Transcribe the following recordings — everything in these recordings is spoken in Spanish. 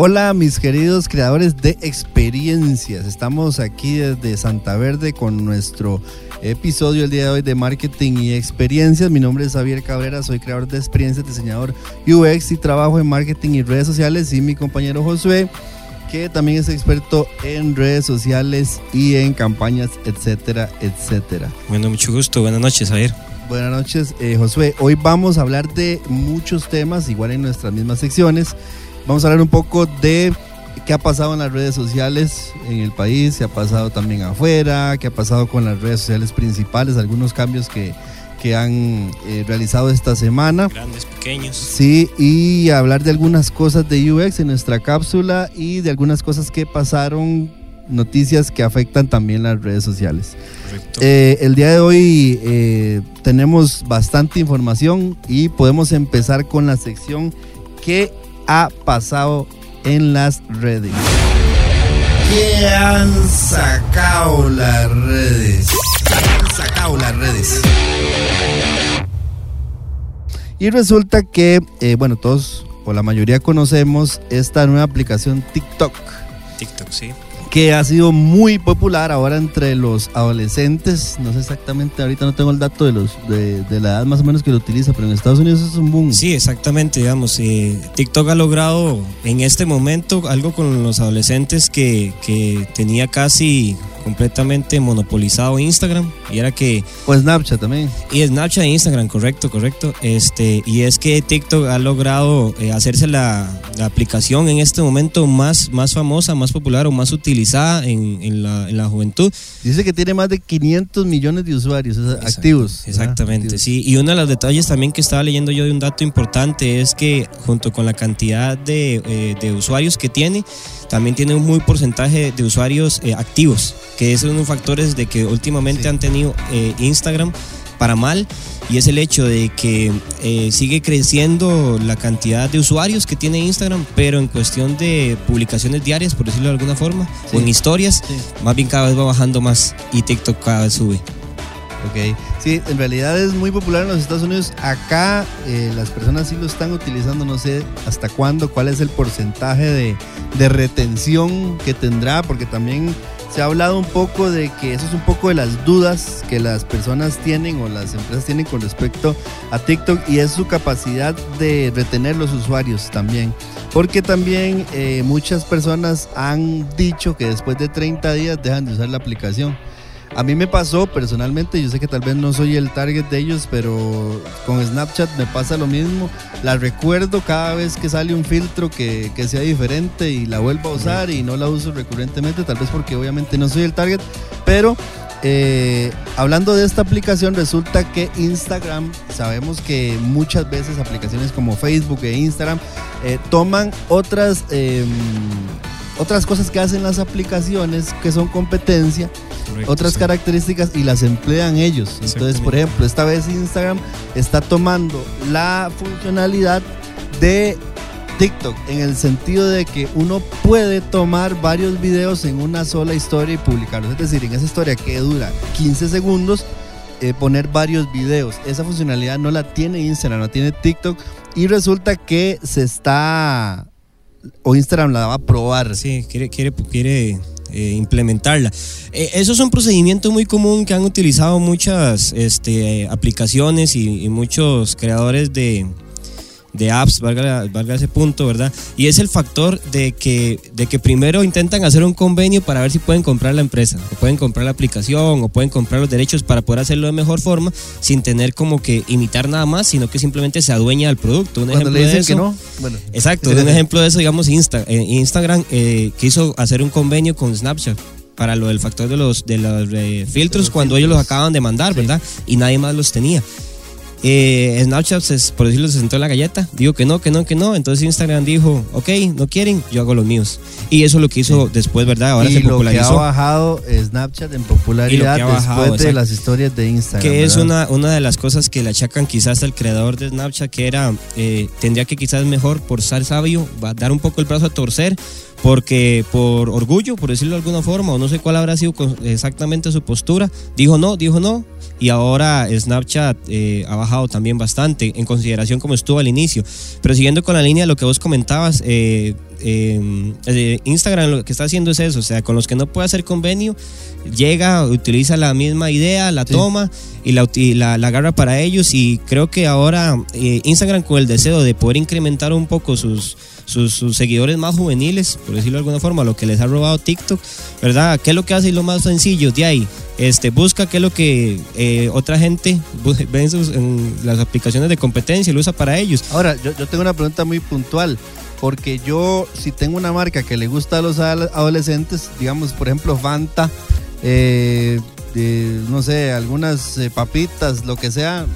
Hola mis queridos creadores de experiencias. Estamos aquí desde Santa Verde con nuestro episodio el día de hoy de marketing y experiencias. Mi nombre es Javier Cabrera, soy creador de experiencias, diseñador UX y trabajo en marketing y redes sociales. Y mi compañero Josué, que también es experto en redes sociales y en campañas, etcétera, etcétera. Bueno, mucho gusto. Buenas noches, Javier. Buenas noches, eh, Josué. Hoy vamos a hablar de muchos temas, igual en nuestras mismas secciones. Vamos a hablar un poco de qué ha pasado en las redes sociales en el país, qué ha pasado también afuera, qué ha pasado con las redes sociales principales, algunos cambios que, que han eh, realizado esta semana. Grandes, pequeños. Sí, y hablar de algunas cosas de UX en nuestra cápsula y de algunas cosas que pasaron, noticias que afectan también las redes sociales. Correcto. Eh, el día de hoy eh, tenemos bastante información y podemos empezar con la sección que ha pasado en las redes. ¿Qué han sacado las redes? ¿Qué han sacado las redes? Y resulta que, eh, bueno, todos o la mayoría conocemos esta nueva aplicación TikTok TikTok, sí. Que ha sido muy popular ahora entre los adolescentes. No sé exactamente, ahorita no tengo el dato de los de, de la edad más o menos que lo utiliza, pero en Estados Unidos es un boom. Sí, exactamente, digamos, eh, TikTok ha logrado en este momento algo con los adolescentes que, que tenía casi completamente monopolizado Instagram y era que O Snapchat también. y Snapchat e Instagram, correcto, correcto. Este, y es que TikTok ha logrado eh, hacerse la, la aplicación en este momento más, más famosa, más popular o más utilizada en, en la, en la juventud. Dice que tiene más de 500 millones de usuarios Exacto, activos. Exactamente, Activos. sí. Y uno de los detalles también que estaba leyendo yo de un dato importante es que junto con la cantidad de, eh, de usuarios que tiene, también tiene un muy porcentaje de usuarios eh, activos, que es uno de los factores de que últimamente Sí. han tenido eh, Instagram para mal y es el hecho de que eh, sigue creciendo la cantidad de usuarios que tiene Instagram, pero en cuestión de publicaciones diarias, por decirlo de alguna forma, Sí. o en historias, Sí. más bien cada vez va bajando más y TikTok cada vez sube. Ok, sí, en realidad es muy popular en los Estados Unidos. Acá eh, las personas sí lo están utilizando, no sé hasta cuándo, cuál es el porcentaje de, de retención que tendrá, porque también se ha hablado un poco de que eso es un poco de las dudas que las personas tienen o las empresas tienen con respecto a TikTok y es su capacidad de retener los usuarios también. Porque también eh, muchas personas han dicho que después de 30 días dejan de usar la aplicación. A mí me pasó personalmente, yo sé que tal vez no soy el target de ellos, pero con Snapchat me pasa lo mismo. La recuerdo cada vez que sale un filtro que, que sea diferente y la vuelvo a usar y no la uso recurrentemente, tal vez porque obviamente no soy el target. Pero eh, hablando de esta aplicación, resulta que Instagram, sabemos que muchas veces aplicaciones como Facebook e Instagram eh, toman otras... em, otras cosas que hacen las aplicaciones que son competencia Correcto, otras sí. características y las emplean ellos. Entonces, por ejemplo, esta vez Instagram está tomando la funcionalidad de TikTok en el sentido de que uno puede tomar varios videos en una sola historia y publicarlos. Es decir, en esa historia que dura 15 segundos, eh, poner varios videos. Esa funcionalidad no la tiene Instagram, la tiene TikTok y resulta que se está o Instagram la va a probar. Sí, quiere, quiere, quiere eh, implementarla. Eh, eso es un procedimiento muy común que han utilizado muchas este, aplicaciones y, y muchos creadores de, de apps, valga, valga ese punto, ¿verdad? Y es el factor de que, de que primero intentan hacer un convenio para ver si pueden comprar la empresa, o pueden comprar la aplicación, o pueden comprar los derechos para poder hacerlo de mejor forma, sin tener como que imitar nada más, sino que simplemente se adueña del producto. Un Cuando ejemplo le de dicen eso, que no, bueno. Exacto, un ejemplo de eso, digamos, Insta, eh, Instagram eh, quiso hacer un convenio con Snapchat para lo del factor de los, de los eh, filtros los cuando ellos los acaban de mandar, Sí. ¿verdad? Y nadie más los tenía. Eh, Snapchat, se- por decirlo, se sentó en la galleta, dijo que no, que no, que no. Entonces Instagram dijo, ok, no quieren, yo hago los míos. Y eso lo que hizo después, ¿verdad? Ahora y se lo que ha popularizó. bajado Snapchat en popularidad bajado, después de las historias de Instagram. Que es una, una de las cosas que le achacan quizás al creador de Snapchat, que era, eh, tendría que quizás mejor, por ser sabio, dar un poco el brazo a torcer, porque por orgullo, por decirlo de alguna forma, o no sé cuál habrá sido exactamente su postura, dijo no, dijo no, y ahora Snapchat eh, ha bajado también bastante en consideración como estuvo al inicio. Pero siguiendo con la línea de lo que vos comentabas, eh, eh, Instagram lo que está haciendo es eso, o sea, con los que no puede hacer convenio, llega, utiliza la misma idea, la toma y la, la, agarra para ellos y creo que ahora Instagram con el deseo de poder incrementar un poco sus, sus, seguidores más juveniles, por decirlo de alguna forma, lo que les ha robado TikTok, ¿verdad? ¿Qué es lo que hace y lo más sencillo de ahí? Este, busca qué es lo que eh, otra gente ve en, las aplicaciones de competencia y lo usa para ellos. Ahora, yo, tengo una pregunta muy puntual porque yo si tengo una marca que le gusta a los adolescentes, digamos por ejemplo Fanta, eh, no sé, algunas eh, papitas, lo que sea,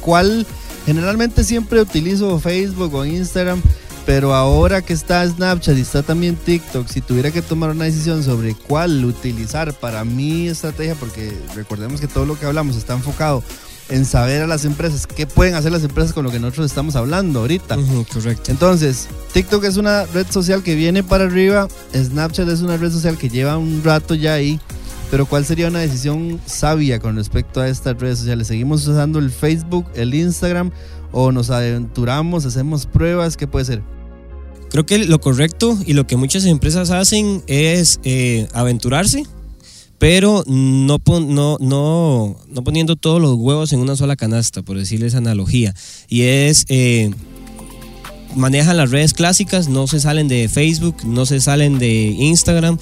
¿cuál? Generalmente siempre utilizo Facebook o Instagram pero ahora que está Snapchat y está también TikTok, si tuviera que tomar una decisión sobre cuál utilizar para mi estrategia, porque recordemos que todo lo que hablamos está enfocado en saber a las empresas qué pueden hacer las empresas con lo que nosotros estamos hablando ahorita. correcto. Entonces, TikTok es una red social que viene para arriba, Snapchat es una red social que lleva un rato ya ahí. Pero ¿cuál sería una decisión sabia con respecto a estas redes sociales? ¿Seguimos usando el Facebook, el Instagram o nos aventuramos, hacemos pruebas? ¿Qué puede ser? Creo que lo correcto y lo que muchas empresas hacen es eh, aventurarse, pero no, no, no, no, poniendo todos los huevos en una sola canasta, por decirles analogía. Y es... Eh, manejan las redes clásicas, no se salen de Facebook, no se salen de Instagram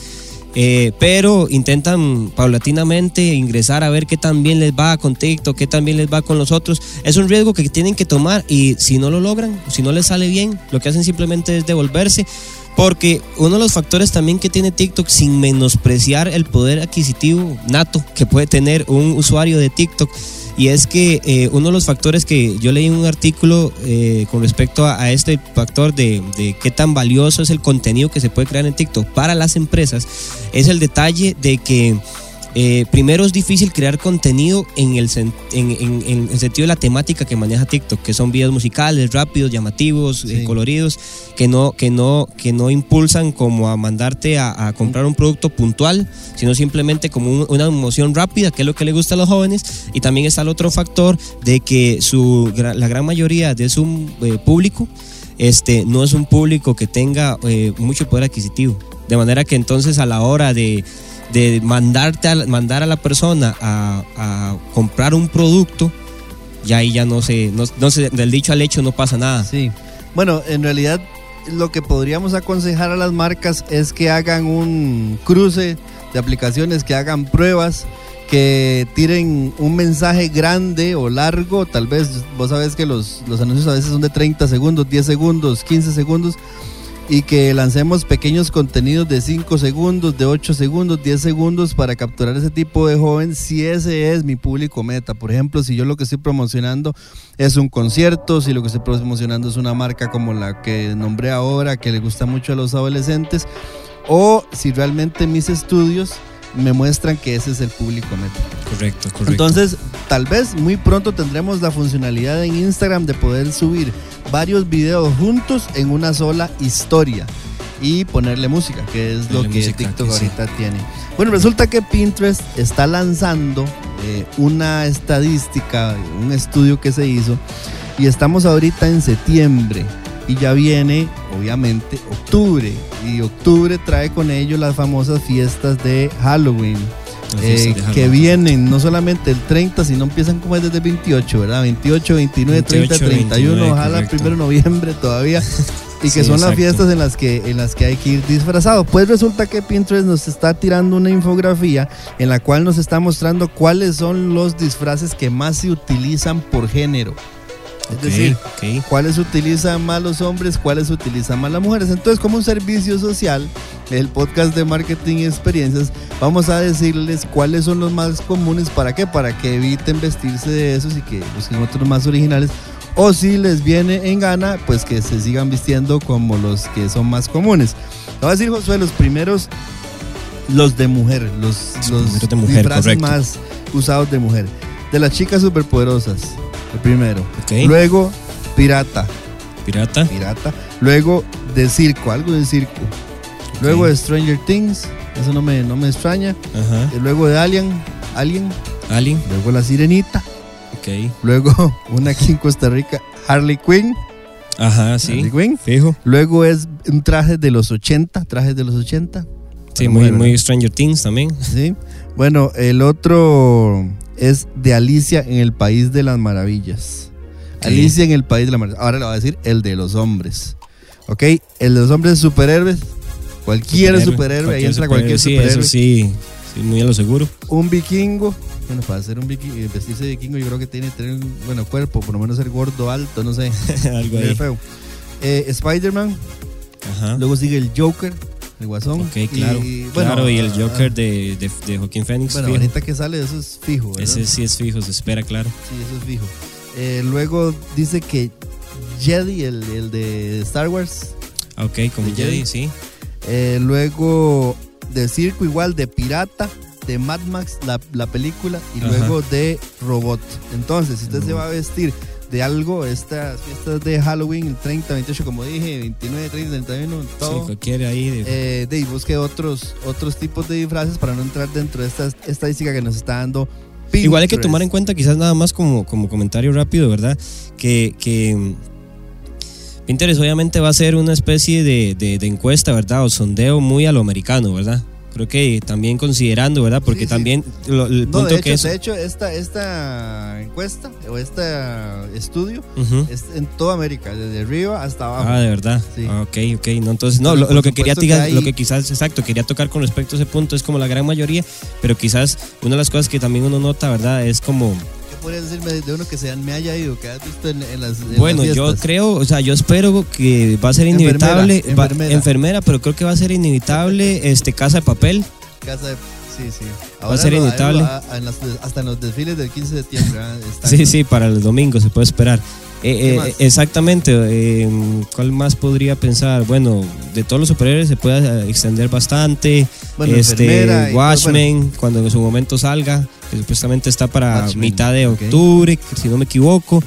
eh, pero intentan paulatinamente ingresar a ver qué tan bien les va con TikTok, qué tan bien les va con los otros. Es un riesgo que tienen que tomar y si no lo logran, si no les sale bien, lo que hacen simplemente es devolverse. Porque uno de los factores también que tiene TikTok, sin menospreciar el poder adquisitivo nato que puede tener un usuario de TikTok, y es que eh, uno de los factores que yo leí en un artículo eh, con respecto a, este factor de, qué tan valioso es el contenido que se puede crear en TikTok para las empresas, es el detalle de que eh, primero es difícil crear contenido en el, en, el sentido de la temática que maneja TikTok, que son videos musicales, rápidos, llamativos, eh, coloridos, que no, que, no, que no impulsan como a mandarte a, comprar un producto puntual, sino simplemente como una emoción rápida, que es lo que le gusta a los jóvenes. Y también está el otro factor de que su, la gran mayoría de su eh, público este, no es un público que tenga mucho poder adquisitivo. De manera que entonces a la hora de de mandarte a, mandar a la persona a, comprar un producto, ya ahí ya no se, no, del dicho al hecho no pasa nada. Sí. Bueno, en realidad lo que podríamos aconsejar a las marcas es que hagan un cruce de aplicaciones, que hagan pruebas, que tiren un mensaje grande o largo, tal vez vos sabes que los, los anuncios a veces son de 30 segundos, 10 segundos, 15 segundos y que lancemos pequeños contenidos de 5 segundos, de 8 segundos, 10 segundos para capturar ese tipo de joven si ese es mi público meta. Por ejemplo, si yo lo que estoy promocionando es un concierto, si lo que estoy promocionando es una marca como la que nombré ahora, que le gusta mucho a los adolescentes, o si realmente mis estudios me muestran que ese es el público meta. Correcto, correcto. Entonces, tal vez muy pronto tendremos la funcionalidad en Instagram de poder subir varios videos juntos en una sola historia y ponerle música, que es lo que TikTok ahorita tiene. Bueno, resulta que Pinterest está lanzando eh, una estadística, un estudio que se hizo, y estamos ahorita en septiembre y ya viene, obviamente, octubre. Y octubre trae con ello las famosas fiestas de Halloween. Eh, que vienen no solamente el 30, sino empiezan como desde el 28, ¿verdad? 28, 29, 30, 31, ojalá el primero de noviembre todavía. Y que son las fiestas en las que en las que hay que ir disfrazado. Pues resulta que Pinterest nos está tirando una infografía en la cual nos está mostrando cuáles son los disfraces que más se utilizan por género. Es decir, cuáles utilizan más los hombres, cuáles utilizan más las mujeres. Entonces, como un servicio social, el podcast de marketing y experiencias, vamos a decirles cuáles son los más comunes. ¿Para qué? Para que eviten vestirse de esos y que busquen otros más originales. O si les viene en gana, pues que se sigan vistiendo como los que son más comunes. Te voy a decir, Josué, los primeros, los de mujer, los, los de mujer, más usados de mujer. De las chicas superpoderosas el primero. Luego, pirata. Pirata. Pirata. Luego, de circo, algo de circo. Luego de Stranger Things, eso no me, no me extraña. Ajá. luego de Alien, Alien. Ali. Luego la Sirenita. Ok. Luego una aquí en Costa Rica, Harley Quinn. Ajá, sí. Harley Quinn. Fijo. Luego es un traje de los 80, trajes de los 80. Sí, muy, muy. Stranger Things también. Sí. Bueno, el otro es de Alicia en el País de las Maravillas. Alicia en el País de las Maravillas. Ahora le voy a decir el de los hombres. ¿Ok? El de los hombres superhéroes. Cualquier superhéroe, ahí entra cualquier sí, superhéroe. Eso sí, sí, muy a lo seguro. Un vikingo. Bueno, para ser un vikingo, vestirse de vikingo, yo creo que tiene que tener un bueno, cuerpo, por lo menos ser gordo, alto, no sé. Algo ahí. Eh, Spider-Man. Ajá. Luego sigue el Joker, el guasón. Ok, claro. Y, bueno, claro, y el ah, Joker de, de, de Joaquín Phoenix. Bueno, fijo. ahorita que sale, eso es fijo. ¿verdad? Ese sí es fijo, se espera, claro. Sí, eso es fijo. Eh, luego dice que Jedi, el, el de Star Wars. Ah, Ok, como Jedi, Jedi. sí. Eh, luego de circo igual, de pirata, de Mad Max, la, la película, y Ajá. luego de robot. Entonces, si usted se va a vestir de algo, estas fiestas de Halloween, el 30, 28, como dije, 29, 30, 31, Sí, todo. cualquiera ahí. de- eh, de ahí busque otros, otros tipos de disfraces para no entrar dentro de esta estadística que nos está dando Igual hay que tomar en Pinterest. cuenta, quizás nada más como, como comentario rápido, ¿verdad? Que, que mm, Pinterest obviamente va a ser una especie de, de- de encuesta, ¿verdad? O sondeo muy a lo americano, ¿verdad? Creo que también considerando, ¿verdad? Porque Sí, sí. también lo- el No, punto de hecho, que es... de hecho esta, esta encuesta o este estudio es en toda América, desde arriba hasta abajo. Ah, de verdad. Sí. Ah, ok, ok. No, entonces, no, lo, que quería que hay- lo que quizás, exacto, quería tocar con respecto a ese punto es como la gran mayoría, pero quizás una de las cosas que también uno nota, ¿verdad? Es como, ¿Qué podría decirme de uno que se me haya ido, que has visto en, en las en bueno, las yo creo, o sea, yo espero que va a ser Enfermera, inevitable, va- enfermera. enfermera, pero creo que va a ser inevitable este Casa de Papel. Casa de- sí, sí. Va a ser lo- inevitable. a- a- en las- hasta en los desfiles del 15 de septiembre. Están- Sí, sí, para el domingo se puede esperar. Eh, ¿Qué eh, exactamente. eh, ¿Cuál más podría pensar? Bueno, de todos los superhéroes se puede eh, extender bastante. Bueno, este Watchmen, cuando en su momento salga, que supuestamente está para Watchmen, mitad de octubre, si no me equivoco.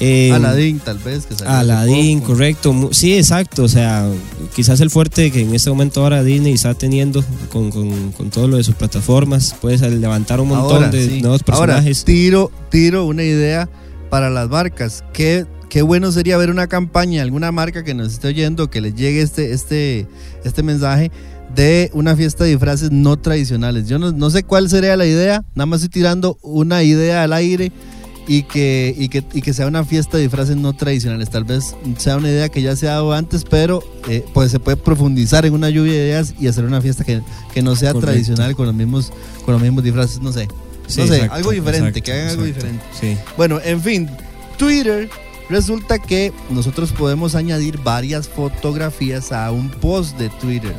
Eh, Aladdin, tal vez. Que salió Aladdin, correcto. Sí, exacto. O sea, quizás el fuerte que en este momento ahora Disney está teniendo con, con- con todo lo de sus plataformas, puedes levantar un montón Ahora, de sí. nuevos personajes. Ahora, tiro, tiro una idea para las marcas. ¿Qué, qué bueno sería ver una campaña, alguna marca que nos esté oyendo, que les llegue este, este, este mensaje de una fiesta de disfraces no tradicionales. Yo no, no sé cuál sería la idea, nada más estoy tirando una idea al aire y que, y que, y que sea una fiesta de disfraces no tradicionales. Tal vez sea una idea que ya se ha dado antes, pero eh, pues se puede profundizar en una lluvia de ideas y hacer una fiesta que, que no sea Correcto. tradicional con los mismos, con los mismos disfraces, no sé. Sí, no sé, exacto, algo diferente, exacto, que hagan algo exacto. diferente. Sí. Bueno, en fin, Twitter resulta que nosotros podemos añadir varias fotografías a un post de Twitter,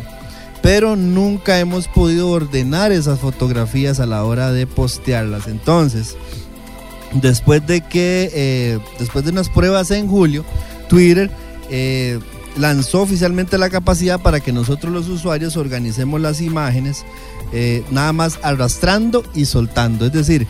pero nunca hemos podido ordenar esas fotografías a la hora de postearlas. Entonces, después de que, eh, después de unas pruebas en julio, Twitter eh, lanzó oficialmente la capacidad para que nosotros los usuarios organicemos las imágenes eh, nada más arrastrando y soltando. Es decir,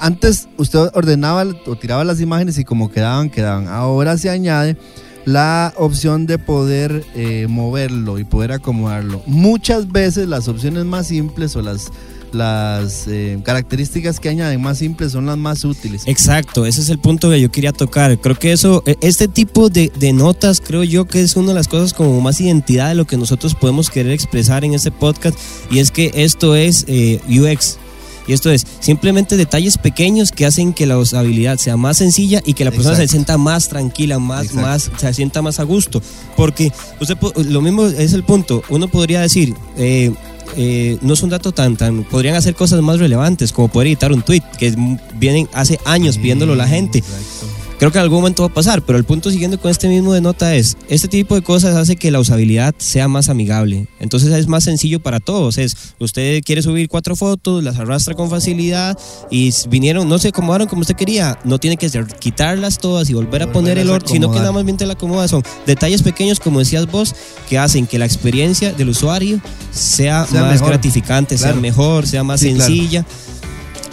antes usted ordenaba o tiraba las imágenes y como quedaban, quedaban. Ahora se añade la opción de poder eh, moverlo y poder acomodarlo. Muchas veces las opciones más simples o las, las eh, características que añaden más simples son las más útiles. Exacto, ese es el punto que yo quería tocar. Creo que eso, e- este tipo de, de notas, creo yo que es una de las cosas como más identidad de lo que nosotros podemos querer expresar en este podcast. Y es que esto es eh, UX. Y esto es simplemente detalles pequeños que hacen que la usabilidad sea más sencilla y que la persona se sienta más tranquila, más, Exacto. más, se sienta más a gusto. Porque usted, lo mismo es el punto. Uno podría decir, eh, eh, no es un dato tan, tan, podrían hacer cosas más relevantes, como poder editar un tweet, que vienen hace años pidiéndolo la gente. Exacto. Creo que en algún momento va a pasar, pero el punto siguiendo con este mismo de nota es, este tipo de cosas hace que la usabilidad sea más amigable. Entonces es más sencillo para todos. Es, usted quiere subir cuatro fotos, las arrastra con facilidad y vinieron, no se acomodaron como usted quería. No tiene que ser- quitarlas todas y volver a poner el orden, sino que nada más bien te la acomoda. Son detalles pequeños, como decías vos, que hacen que la experiencia del usuario sea, Sea más mejor. gratificante, sea mejor, sea más Sí, claro.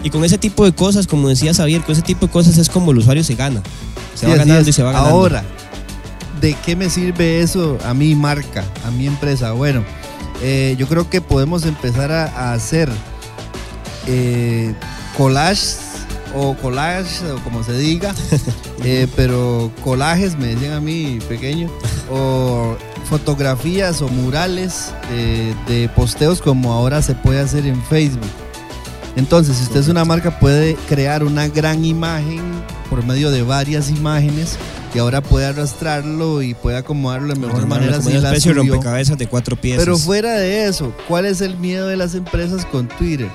Y con ese tipo de cosas, como decía Xavier, con ese tipo de cosas es como el usuario se gana. Se Sí, va ganando y se va ganando. Ahora, ¿de qué me sirve eso a mi marca, a mi empresa? Bueno, eh, yo creo que podemos empezar a, a hacer eh, collages o collage o como se diga, eh, pero collages me decían a mí pequeño, o fotografías o murales eh, de posteos como ahora se puede hacer en Facebook. Entonces, si usted es una marca, puede crear una gran imagen por medio de varias imágenes y ahora puede arrastrarlo y puede acomodarlo de mejor manera. Como si una la especie de rompecabezas de cuatro piezas. Pero fuera de eso, ¿cuál es el miedo de las empresas con Twitter?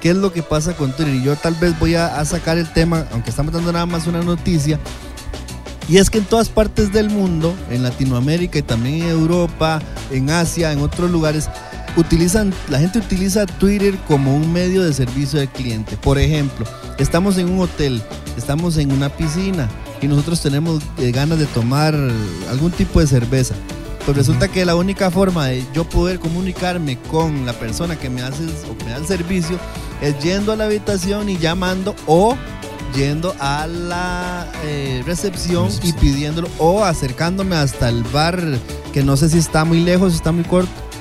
¿Qué es lo que pasa con Twitter? Y yo tal vez voy a, a sacar el tema, aunque estamos dando nada más una noticia. Y es que en todas partes del mundo, en Latinoamérica y también en Europa, en Asia, en otros lugares, utilizan, la gente utiliza Twitter como un medio de servicio al cliente. Por ejemplo, estamos en un hotel, estamos en una piscina y nosotros tenemos eh, ganas de tomar algún tipo de cerveza. Pues resulta que la única forma de yo poder comunicarme con la persona que me hace o me da el servicio es yendo a la habitación y llamando o yendo a la eh, recepción y Recepción. pidiéndolo o acercándome hasta el bar que no sé si está muy lejos, está muy corto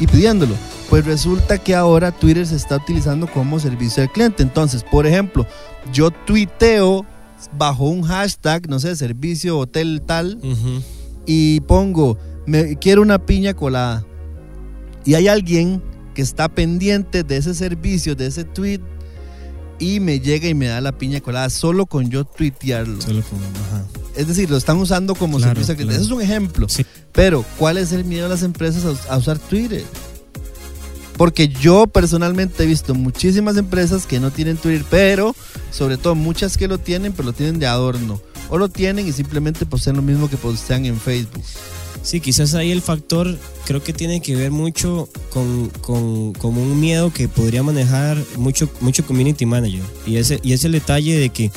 y pidiéndolo. Pues resulta que ahora Twitter se está utilizando como servicio al cliente. Entonces, por ejemplo, yo tuiteo bajo un hashtag, no sé, servicio hotel tal, y pongo, me quiero una piña colada. Y hay alguien que está pendiente de ese servicio, de ese tweet, y me llega y me da la piña colada solo con yo tuitearlo. Solo con- ajá. Es decir, lo están usando como Claro, servicio claro. Eso es un ejemplo. Sí. Pero, ¿cuál es el miedo de las empresas a, a usar Twitter? Porque yo personalmente he visto muchísimas empresas que no tienen Twitter, pero sobre todo muchas que lo tienen, pero lo tienen de adorno. O lo tienen y simplemente postean lo mismo que postean en Facebook. Sí, quizás ahí el factor creo que tiene que ver mucho con, con, con un miedo que podría manejar mucho, mucho community manager. Y ese, y es el detalle de que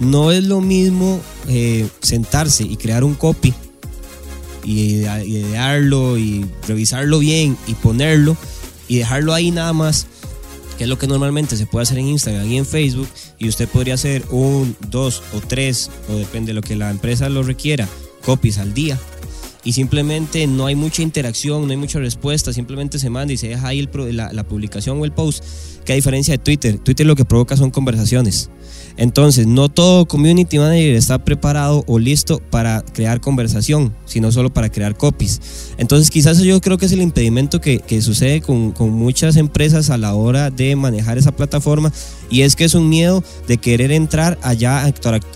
no es lo mismo eh, sentarse y crear un copy y ide- idearlo y revisarlo bien y ponerlo y dejarlo ahí nada más que es lo que normalmente se puede hacer en Instagram y en Facebook y usted podría hacer un, dos o tres o depende de lo que la empresa lo requiera copies al día y simplemente no hay mucha interacción, no hay mucha respuesta, simplemente se manda y se deja ahí el la, la publicación o el post, que a diferencia de Twitter, Twitter lo que provoca son conversaciones. Entonces, no todo community manager está preparado o listo para crear conversación, sino solo para crear copies. Entonces, quizás yo creo que es el impedimento que, sucede con, con muchas empresas a la hora de manejar esa plataforma y es que es un miedo de querer entrar allá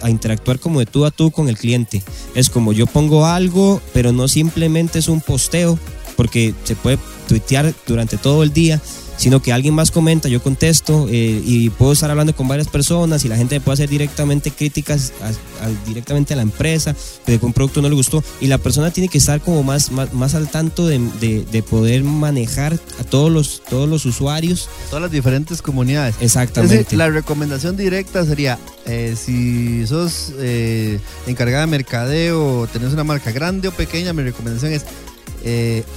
a interactuar como de tú a tú con el cliente. Es como yo pongo algo, pero no simplemente es un posteo, porque se puede tuitear durante todo el día, sino que alguien más comenta, yo contesto eh, y puedo estar hablando con varias personas y la gente me puede hacer directamente críticas a- a- directamente a la empresa de que un producto no le gustó y la persona tiene que estar como más, más, más al tanto de, de- de poder manejar a todos los, todos los usuarios. Todas las diferentes comunidades. Es Exactamente. decir, la recomendación directa sería, eh, si sos eh, encargada de mercadeo tenés una marca grande o pequeña, mi recomendación es,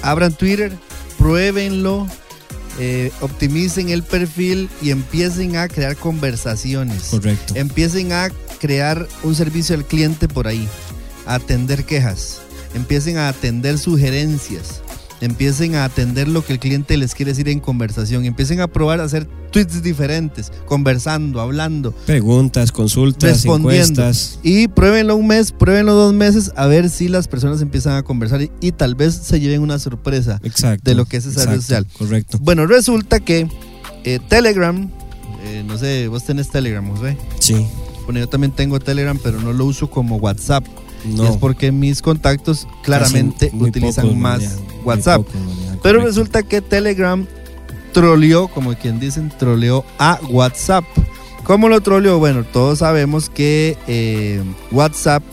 abran Twitter, pruébenlo, eh, optimicen el perfil y empiecen a crear conversaciones. Correcto. Empiecen a crear un servicio al cliente por ahí, a atender quejas, empiecen a atender sugerencias, empiecen a atender lo que el cliente les quiere decir en conversación, empiecen a probar a hacer tweets diferentes, conversando, hablando, Preguntas, consultas, respondiendo. encuestas. Y pruébenlo un mes, pruébenlo dos meses, a ver si las personas empiezan a conversar y, y tal vez se lleven una sorpresa. Exacto. de lo que es esa red social. Correcto. Bueno, resulta que eh, Telegram, eh, no sé, vos tenés Telegram, José. Sí. Bueno, yo también tengo Telegram, pero no lo uso como WhatsApp. No. Y es porque mis contactos claramente Casi utilizan pocos más WhatsApp. Pero resulta que Telegram troleó, como quien dicen, troleó a WhatsApp. ¿Cómo lo troleó? Bueno, todos sabemos que eh, WhatsApp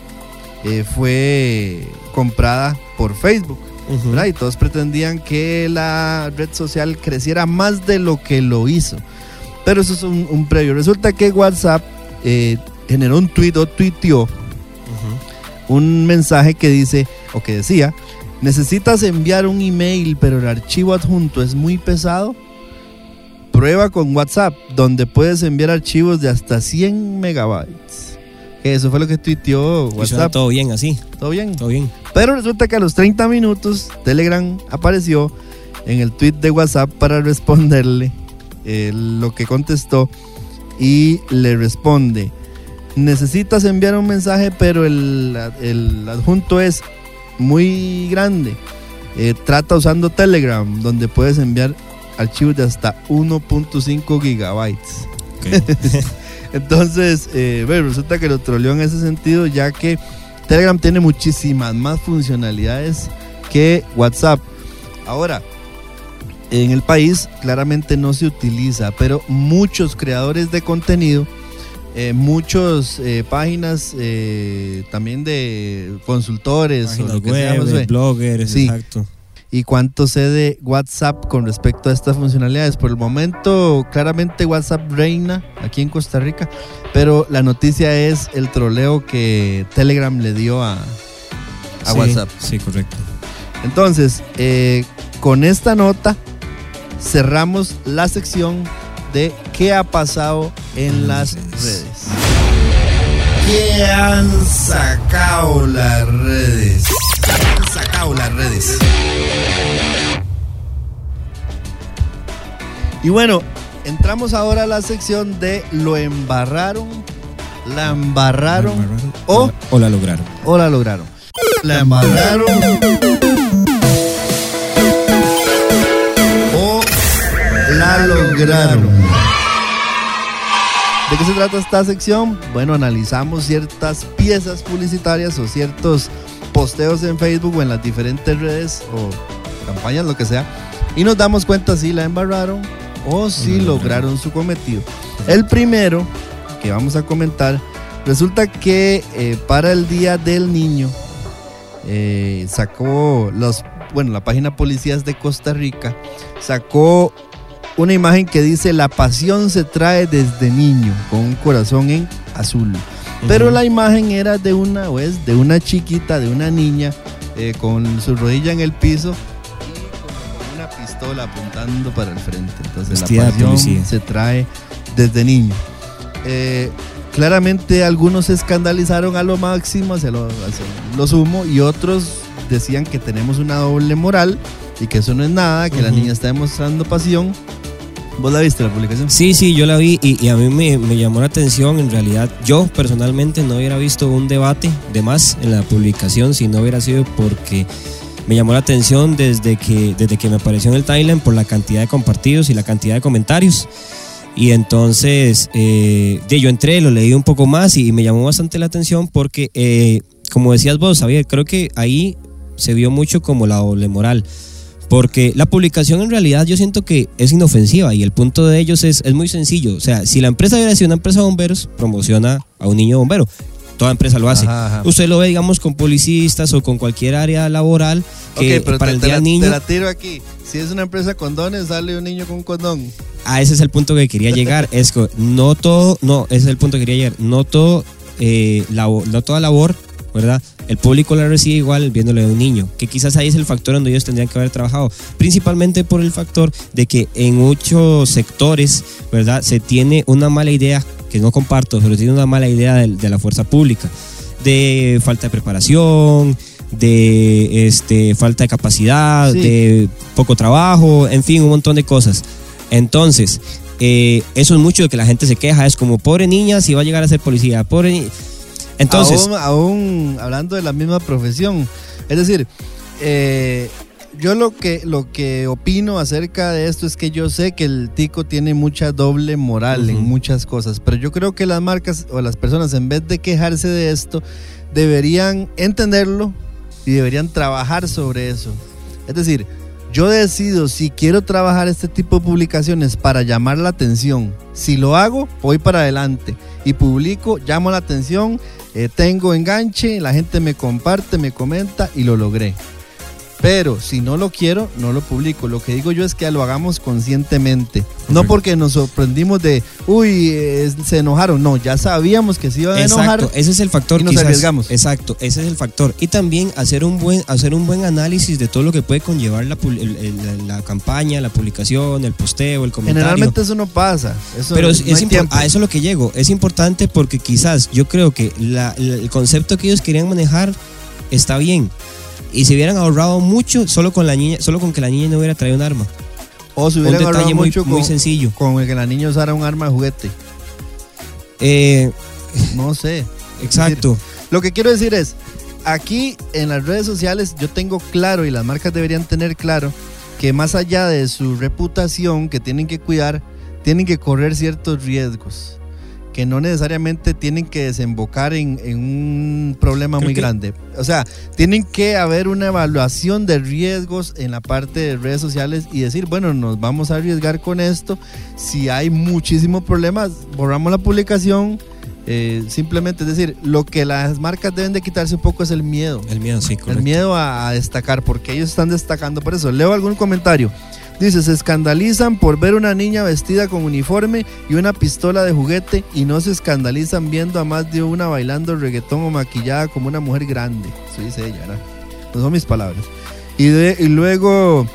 eh, fue comprada por Facebook. ¿verdad? Y todos pretendían que la red social creciera más de lo que lo hizo. Pero eso es un, un previo. Resulta que WhatsApp eh, generó un tweet o tuiteó un mensaje que dice o que decía, necesitas enviar un email pero el archivo adjunto es muy pesado. Prueba con WhatsApp, donde puedes enviar archivos de hasta 100 megabytes. Que eso fue lo que tuiteó WhatsApp. todo bien así. ¿Todo bien? Todo bien. Pero resulta que a los 30 minutos Telegram apareció en el tweet de WhatsApp para responderle eh, lo que contestó y le responde, necesitas enviar un mensaje pero el, el adjunto es muy grande. Eh, trata usando Telegram, donde puedes enviar archivos de hasta 1.5 gigabytes. Entonces, eh, bueno, resulta que lo troleó en ese sentido, ya que Telegram tiene muchísimas más funcionalidades que WhatsApp. Ahora, en el país claramente no se utiliza, pero muchos creadores de contenido, eh, muchas eh, páginas eh, también de consultores, páginas web, bloggers, exacto y cuánto sé de WhatsApp con respecto a estas funcionalidades. Por el momento, claramente WhatsApp reina aquí en Costa Rica, pero la noticia es el troleo que Telegram le dio a, a WhatsApp. Sí, correcto. Entonces, con esta nota cerramos la sección de qué ha pasado en las redes. ¿Qué han sacado las redes? han sacado las redes? Y bueno, entramos ahora a la sección de lo embarraron, la embarraron, O, o la lograron. O la lograron. La embarraron o la lograron. ¿De qué se trata esta sección? Bueno, analizamos ciertas piezas publicitarias o ciertos posteos en Facebook o en las diferentes redes o campañas, lo que sea, y nos damos cuenta si la embarraron o si lograron su cometido. El primero que vamos a comentar, resulta que eh, para el Día del Niño eh, sacó los, bueno, la página Policías de Costa Rica sacó una imagen que dice la pasión se trae desde niño con un corazón en azul. Pero la imagen era de una, pues, de una chiquita, de una niña eh, con su rodilla en el piso y con una pistola apuntando para el frente. Entonces la pasión se trae desde niño. Eh, claramente algunos se escandalizaron a lo máximo, se lo, lo sumo, y otros decían que tenemos una doble moral y que eso no es nada, que la niña está demostrando pasión ¿Vos la viste la publicación? Sí, sí, yo la vi y, a mí me, llamó la atención. En realidad, yo personalmente no hubiera visto un debate de más en la publicación si no hubiera sido porque me llamó la atención desde que, desde que me apareció en el timeline por la cantidad de compartidos y la cantidad de comentarios. Y entonces eh, yo entré, lo leí un poco más y, me llamó bastante la atención porque, eh, como decías vos, Javier, creo que ahí se vio mucho como la doble moral. Porque la publicación en realidad yo siento que es inofensiva y el punto de ellos es, es muy sencillo. O sea, si la empresa hubiera sido una empresa de bomberos, promociona a un niño bombero. Toda empresa lo hace. Usted lo ve, digamos, con policistas o con cualquier área laboral que para el día niño. Te la tiro aquí. Si es una empresa condones, sale un niño con un condón. Ah, ese es el punto que quería llegar. es que no todo, no, ese es el punto que quería llegar. No todo, eh, no toda labor ¿verdad? El público la recibe igual viéndole a un niño, que quizás ahí es el factor donde ellos tendrían que haber trabajado, principalmente por el factor de que en muchos sectores, ¿verdad? Se tiene una mala idea, que no comparto, pero tiene una mala idea de, la fuerza pública, de falta de preparación, de este, falta de capacidad, de poco trabajo, en fin, un montón de cosas. Entonces, eh, eso es mucho de que la gente se queja, es como, pobre niña, si va a llegar a ser policía, pobre niña entonces, aún, hablando de la misma profesión, es decir, eh, yo lo que, lo que opino acerca de esto es que yo sé que el tico tiene mucha doble moral en muchas cosas, pero yo creo que las marcas o las personas en vez de quejarse de esto, deberían entenderlo y deberían trabajar sobre eso. Es decir, yo decido si quiero trabajar este tipo de publicaciones para llamar la atención. Si lo hago, voy para adelante y publico, llamo la atención eh, tengo enganche, la gente me comparte, me comenta y lo logré. Pero si no lo quiero, no lo publico. Lo que digo yo es que lo hagamos conscientemente. No porque nos sorprendimos de, uy, se enojaron. No, ya sabíamos que se iba a enojar. Exacto, ese es el factor. Y nos arriesgamos. Exacto, ese es el factor. Y también hacer un buen, hacer un buen análisis de todo lo que puede conllevar la, la, campaña, la publicación, el posteo, el comentario. Generalmente eso no pasa. Pero es, a eso es lo que llego. Es importante porque quizás yo creo que el concepto que ellos querían manejar está bien y se hubieran ahorrado mucho solo con la niña, solo con que la niña no hubiera traído un arma. O se un hubieran detalle ahorrado muy, mucho muy con, sencillo. con el que la niña usara un arma de juguete. Eh, No sé. exacto. Lo que quiero decir es, aquí en las redes sociales yo tengo claro y las marcas deberían tener claro que más allá de su reputación que tienen que cuidar, tienen que correr ciertos riesgos que no necesariamente tienen que desembocar en, en un problema Creo muy que- grande. O sea, tienen que haber una evaluación de riesgos en la parte de redes sociales y decir, bueno, nos vamos a arriesgar con esto. Si hay muchísimos problemas, borramos la publicación. Eh, simplemente es decir, lo que las marcas deben de quitarse un poco es el miedo. El miedo, sí, El correcto. miedo a, a destacar, porque ellos están destacando por eso. Leo algún comentario. Dice, se escandalizan por ver una niña vestida con uniforme y una pistola de juguete y no se escandalizan viendo a más de una bailando reggaetón o maquillada como una mujer grande. Eso dice ella, ¿verdad? No son mis palabras. Y, de- y luego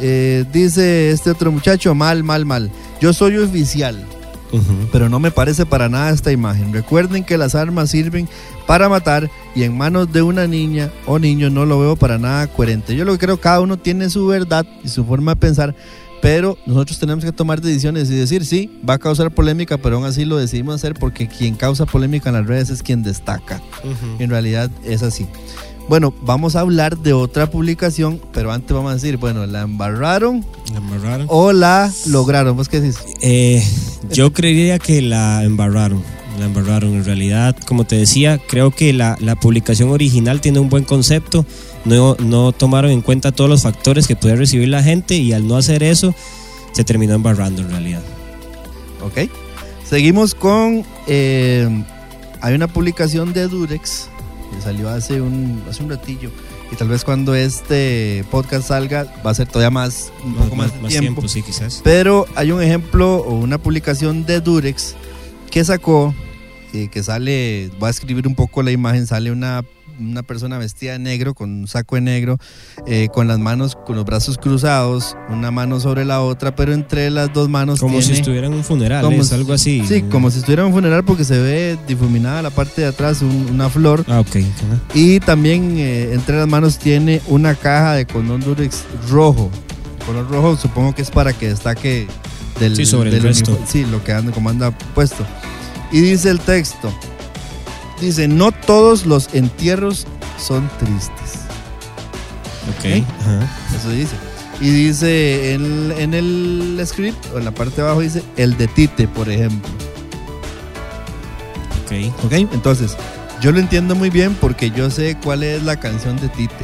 eh, dice este otro muchacho, mal, mal, mal. Yo soy oficial pero no me parece para nada esta imagen. Recuerden que las armas sirven para matar y en manos de una niña o niño no lo veo para nada coherente. Yo lo que creo, cada uno tiene su verdad y su forma de pensar, pero nosotros tenemos que tomar decisiones y decir, sí, va a causar polémica, pero aún así lo decidimos hacer porque quien causa polémica en las redes es quien destaca. En realidad es así. Bueno, vamos a hablar de otra publicación, pero antes vamos a decir, bueno, ¿la embarraron La embarraron. o la lograron? ¿Vos qué decís? Eh, yo creería que la embarraron. La embarraron. En realidad, como te decía, creo que la, la publicación original tiene un buen concepto. No, no tomaron en cuenta todos los factores que puede recibir la gente y al no hacer eso, se terminó embarrando en realidad. Ok. Seguimos con. eh, hay una publicación de Durex que salió hace un, hace un ratillo. Y tal vez cuando este podcast salga va a ser todavía más, un poco más, de tiempo. sí, quizás. Pero hay un ejemplo o una publicación de Durex que sacó, eh, que sale, voy a escribir un poco la imagen, sale una, una persona vestida de negro, con un saco de negro, eh, con las manos, con los brazos cruzados, una mano sobre la otra, pero entre las dos manos Como si tiene- estuviera en un funeral, como es si- algo así. Sí, como si estuviera en un funeral porque se ve difuminada la parte de atrás, un- una flor. Ah, ok. Y también eh, entre las manos tiene una caja de condón Durex rojo. Color rojo supongo que es para que destaque del, Sí, sobre el del resto. uniforme. Sí, lo que anda, como anda puesto. Y dice el texto. Dice, no todos los entierros son tristes. Ok. Ajá. Eso dice. Y dice en, en el script, o en la parte de abajo dice, el de Tite, por ejemplo. Ok. ¿Ok? Entonces, yo lo entiendo muy bien porque yo sé cuál es la canción de Tite.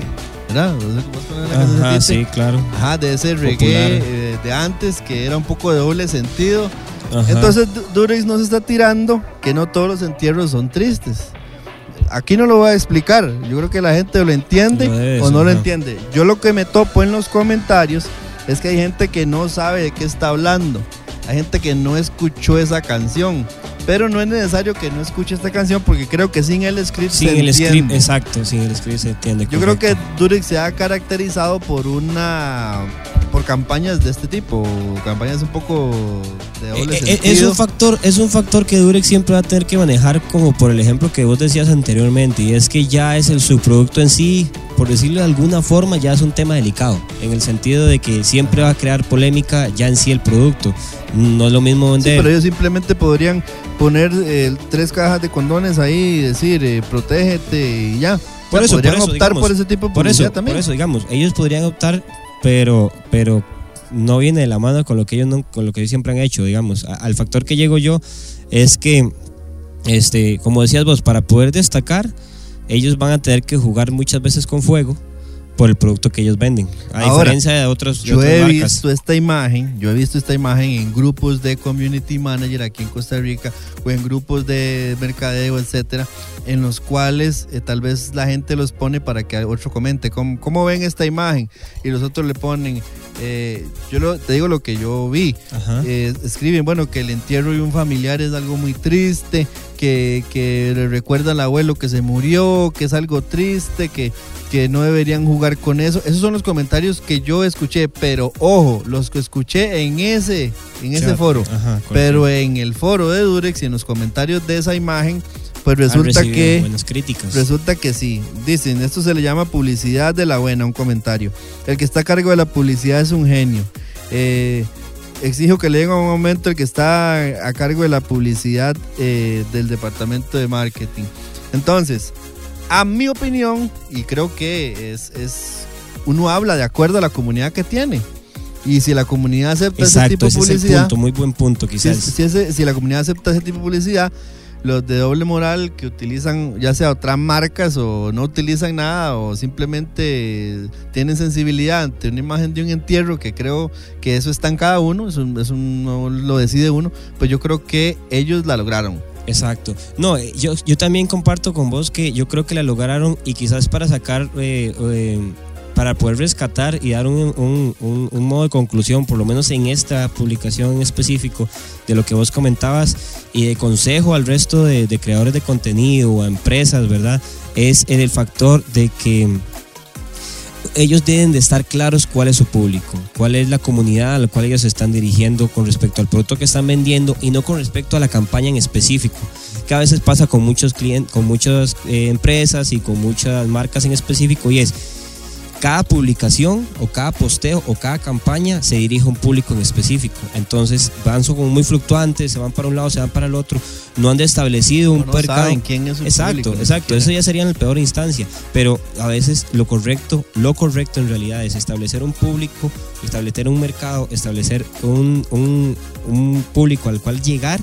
¿Verdad? ¿Vos- vos conoces la canción de Ajá, Tite? sí, claro. Ajá, de ese reggae Popular. eh, de antes que era un poco de doble sentido. Ajá. Entonces, Du- Durex nos está tirando que no todos los entierros son tristes. Aquí no lo voy a explicar. Yo creo que la gente lo entiende Lo o no lo ajá. entiende. Yo lo que me topo en los comentarios es que hay gente que no sabe de qué está hablando. Hay gente que no escuchó esa canción. Pero no es necesario que no escuche esta canción porque creo que sin el script sin se el script, entiende. exacto, sin el script se entiende. Yo creo correcto. que Durex se ha caracterizado por una por campañas de este tipo, campañas un poco de doble Eh, eh, sentido. es un factor es un factor que Durex siempre va a tener que manejar como por el ejemplo que vos decías anteriormente y es que ya es el subproducto en sí por decirlo de alguna forma ya es un tema delicado en el sentido de que siempre va a crear polémica ya en sí el producto no es lo mismo Sí, vender pero ellos simplemente podrían poner eh, tres cajas de condones ahí y decir eh, protégete y ya. Por O sea, eso, podrían por eso, optar digamos, por ese tipo de por eso también. por eso digamos ellos podrían optar pero pero no viene de la mano con lo que ellos no- con lo que ellos siempre han hecho digamos A- al factor que llego yo es que este como decías vos para poder destacar ellos van a tener que jugar muchas veces con fuego por el producto que ellos venden. A Ahora, diferencia de otros de Yo otras he marcas visto esta imagen, yo he visto esta imagen en grupos de community manager aquí en Costa Rica o en grupos de mercadeo, etcétera, en los cuales eh, tal vez la gente los pone para que otro comente cómo, cómo ven esta imagen y los otros le ponen, eh, yo lo- te digo lo que yo vi, eh, escriben, bueno, que el entierro de un familiar es algo muy triste, que, que le recuerda al abuelo que se murió, que es algo triste, que, que no deberían jugar con eso. Esos son los comentarios que yo escuché, pero ojo, los que escuché en ese, en ese Chat. foro. Ajá. Pero en el foro de Durex y en los comentarios de esa imagen, pues Han resulta recibido que... buenas críticas Resulta que sí. Dicen, esto se le llama publicidad de la buena, un comentario. El que está a cargo de la publicidad es un genio. Eh, exijo que le den un aumento el que está a cargo de la publicidad eh, del departamento de marketing. Entonces, a mi opinión, y creo que es, es uno habla de acuerdo a la comunidad que tiene. Y si la comunidad acepta ese tipo de ese publicidad, es el punto, muy buen punto, quizás. si, si ese- si la comunidad acepta ese tipo de publicidad, los de doble moral que utilizan ya sea otras marcas o no utilizan nada o simplemente tienen sensibilidad ante una imagen de un entierro que creo que eso está en cada uno, eso, eso no lo decide uno, pues yo creo que ellos la lograron. Exacto. No, eh, yo, yo también comparto con vos que yo creo que la lograron y quizás para sacar, eh, eh, para poder rescatar y dar un, un- un- modo de conclusión, por lo menos en esta publicación en específico, de lo que vos comentabas y de consejo al resto de, de creadores de contenido o a empresas, ¿verdad? Es en el factor de que ellos deben de estar claros cuál es su público, cuál es la comunidad a la cual ellos se están dirigiendo con respecto al producto que están vendiendo y no con respecto a la campaña en específico, que a veces pasa con muchos con muchas eh, empresas y con muchas marcas en específico y es cada publicación o cada posteo o cada campaña se dirige a un público en específico. Entonces van son como muy fluctuantes, se van para un lado, se van para el otro, no han establecido un no mercado. saben quién es su Exacto, público, exacto. Eso ya sería en la peor instancia. Pero a veces lo correcto, lo correcto en realidad es establecer un público, establecer un mercado, establecer un, un- un público al cual llegar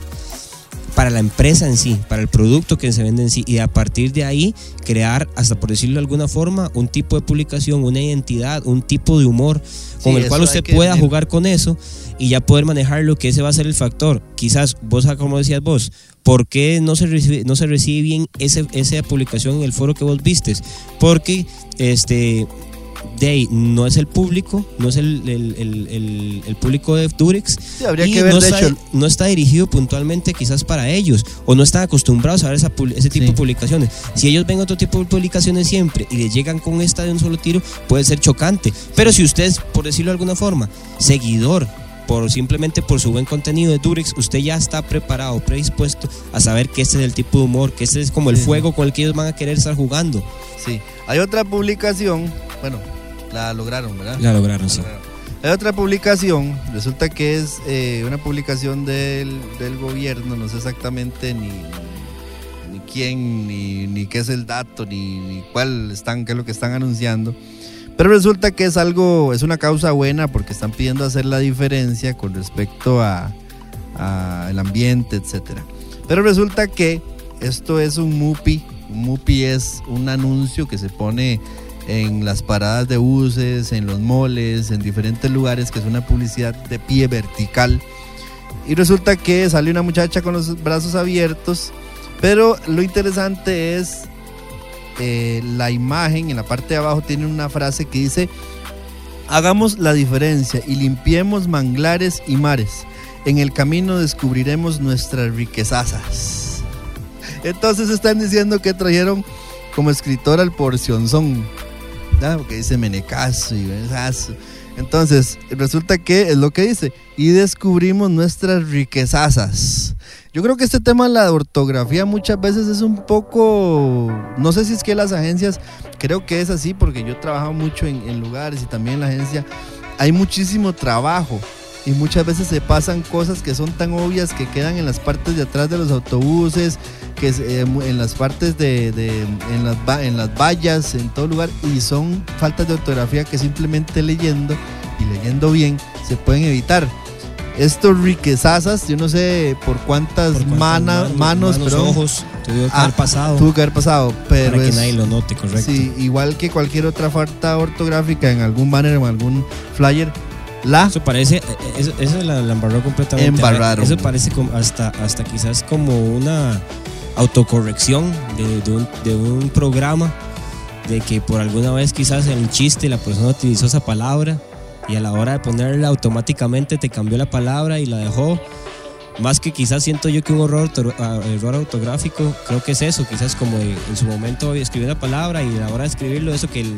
para la empresa en sí, para el producto que se vende en sí, y a partir de ahí crear, hasta por decirlo de alguna forma, un tipo de publicación, una identidad, un tipo de humor con Sí, el cual usted pueda jugar con eso y ya poder manejarlo, que ese va a ser el factor. Quizás vos, ah, como decías vos, ¿por qué no se recibe, no se recibe bien ese, esa publicación en el foro que vos vistes? Porque este, de ahí no es el público, no es el, el- el- el- el público de Durex. Sí, habría y que ver, no, de está, hecho, no está dirigido puntualmente quizás para ellos o no están acostumbrados a ver esa pu- ese tipo Sí. de publicaciones. Si ellos ven otro tipo de publicaciones siempre y les llegan con esta de un solo tiro, puede ser chocante. Pero si usted es, por decirlo de alguna forma, seguidor, por simplemente por su buen contenido de Durex, usted ya está preparado, predispuesto a saber que este es el tipo de humor, que este es como el sí. fuego con el que ellos van a querer estar jugando. Sí. Hay otra publicación, bueno, la lograron, ¿verdad? La lograron, sí. Hay otra publicación, resulta que es eh, una publicación del, del gobierno, no sé exactamente ni, ni quién, ni, ni qué es el dato, ni, ni cuál están, qué es lo que están anunciando. Pero resulta que es algo, es una causa buena porque están pidiendo hacer la diferencia con respecto a, a el ambiente, etcétera. Pero resulta que esto es un MUPI. Un MUPI es un anuncio que se pone en las paradas de buses, en los moles, en diferentes lugares, que es una publicidad de pie vertical. Y resulta que sale una muchacha con los brazos abiertos, pero lo interesante es eh, la imagen, en la parte de abajo tiene una frase que dice, hagamos la diferencia y limpiemos manglares y mares. En el camino descubriremos nuestras riquezazas. Entonces están diciendo que trajeron como escritor al porcionzón, ¿ya? porque dice menecazo y besazo. Entonces, resulta que es lo que dice, y descubrimos nuestras riquezazas. Yo creo que este tema de la ortografía muchas veces es un poco, no sé si es que las agencias, creo que es así porque yo trabajo mucho en, en lugares y también en la agencia, hay muchísimo trabajo y muchas veces se pasan cosas que son tan obvias que quedan en las partes de atrás de los autobuses, que es, eh, en las partes de, de- en, las, en las vallas, en todo lugar, y son faltas de ortografía que simplemente leyendo y leyendo bien se pueden evitar. Estos riquezazas, yo no sé por cuántas, Por cuántas mana- manos, perdón, ojos, tuvo que Ah, haber pasado tuvo que haber pasado, pero para que es- nadie lo note, correcto. sí, igual que cualquier otra falta ortográfica en algún banner o en algún flyer, la Eso parece, eh, eso, eso la, la embarró completamente. Embarraron. Eso parece como hasta, hasta quizás como una autocorrección de, de un, de un programa de que por alguna vez quizás en un chiste la persona utilizó esa palabra y a la hora de ponerla automáticamente te cambió la palabra y la dejó. Más que quizás siento yo que un error, ah, error autográfico, creo que es eso, quizás como en su momento escribí una palabra y a la hora de escribirlo, eso que el,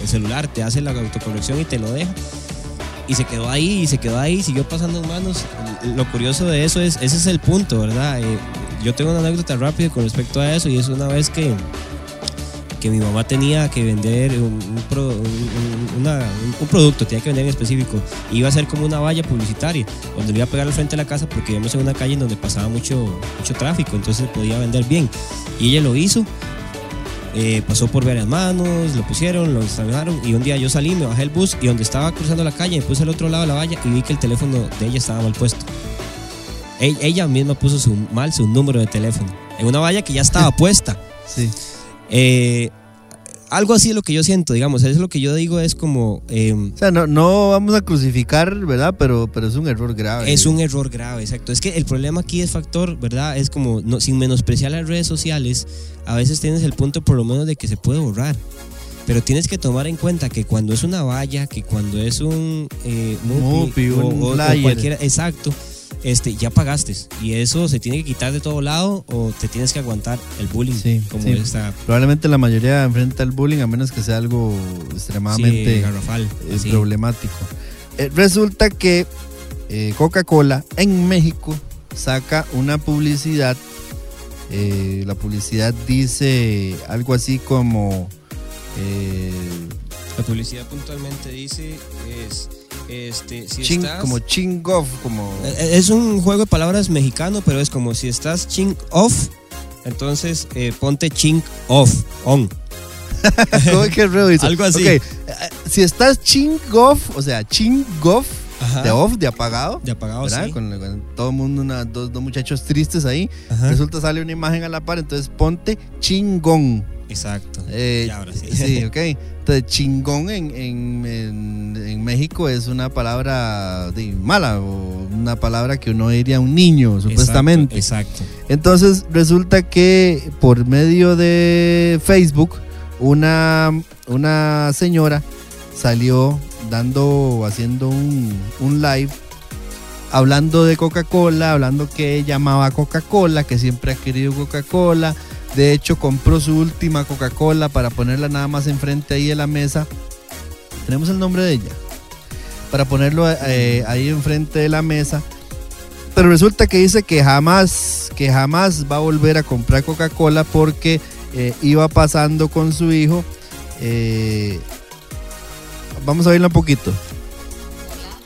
el celular te hace la autocorrección y te lo deja y se quedó ahí y se quedó ahí, siguió pasando en manos. Lo curioso de eso es, ese es el punto, ¿verdad? Eh, yo tengo una anécdota rápida con respecto a eso y es una vez que, porque mi mamá tenía que vender un, un pro- un- un- una- un- producto, tenía que vender en específico. Iba a ser como una valla publicitaria, donde le iba a pegar al frente de la casa porque vivíamos en una calle en donde pasaba mucho, mucho tráfico, entonces podía vender bien. Y ella lo hizo. Eh, pasó por varias manos, lo pusieron, lo instalaron y un día yo salí, me bajé el bus y donde estaba cruzando la calle me puse al otro lado de la valla y vi que el teléfono de ella estaba mal puesto. E- Ella misma puso su, mal su número de teléfono en una valla que ya estaba puesta. Sí. Eh, algo así es lo que yo siento, digamos. Eso es lo que yo digo, es como. eh, O sea, no, no vamos a crucificar, ¿verdad? Pero, pero es un error grave. es un error grave, exacto. Es que el problema aquí es factor, ¿verdad? Es como, no, sin menospreciar las redes sociales, a veces tienes el punto por lo menos de que se puede borrar. Pero tienes que tomar en cuenta que cuando es una valla, que cuando es un eh, o- un o- o flyer. cualquiera, exacto, este, ya pagaste. Y eso se tiene que quitar de todo lado o te tienes que aguantar el bullying, Sí, como sí. esta Probablemente la mayoría enfrenta el bullying a menos que sea algo extremadamente sí, garrafal. eh, problemático. Eh, resulta que eh, Coca-Cola en México saca una publicidad. eh, la publicidad dice algo así como. La publicidad puntualmente dice es este si ching- estás como ching off, como. Eh, es un juego de palabras mexicano, pero es como si estás ching off, entonces eh, ponte ching off on. Algo así. Ok, eh, si estás ching off, o sea, ching off, Ajá. de off, de apagado. De apagado, ¿verdad? sí. Con, con todo el mundo, una- dos, dos muchachos tristes ahí. Ajá. Resulta sale una imagen a la par, entonces ponte chingón. Exacto. Eh, ahora sí. sí, ok. Entonces, chingón en, en, en- en México es una palabra de, mala o una palabra que uno diría a un niño, supuestamente. Exacto. Entonces, resulta que por medio de Facebook, una, una señora salió dando, haciendo un, un live hablando de Coca-Cola, hablando que ella amaba Coca-Cola, que siempre ha querido Coca-Cola. De hecho, compró su última Coca-Cola para ponerla nada más enfrente ahí de la mesa. Tenemos el nombre de ella. Para ponerlo eh, ahí enfrente de la mesa. Pero resulta que dice que jamás, que jamás va a volver a comprar Coca-Cola porque eh, iba pasando con su hijo. eh, vamos a verla un poquito.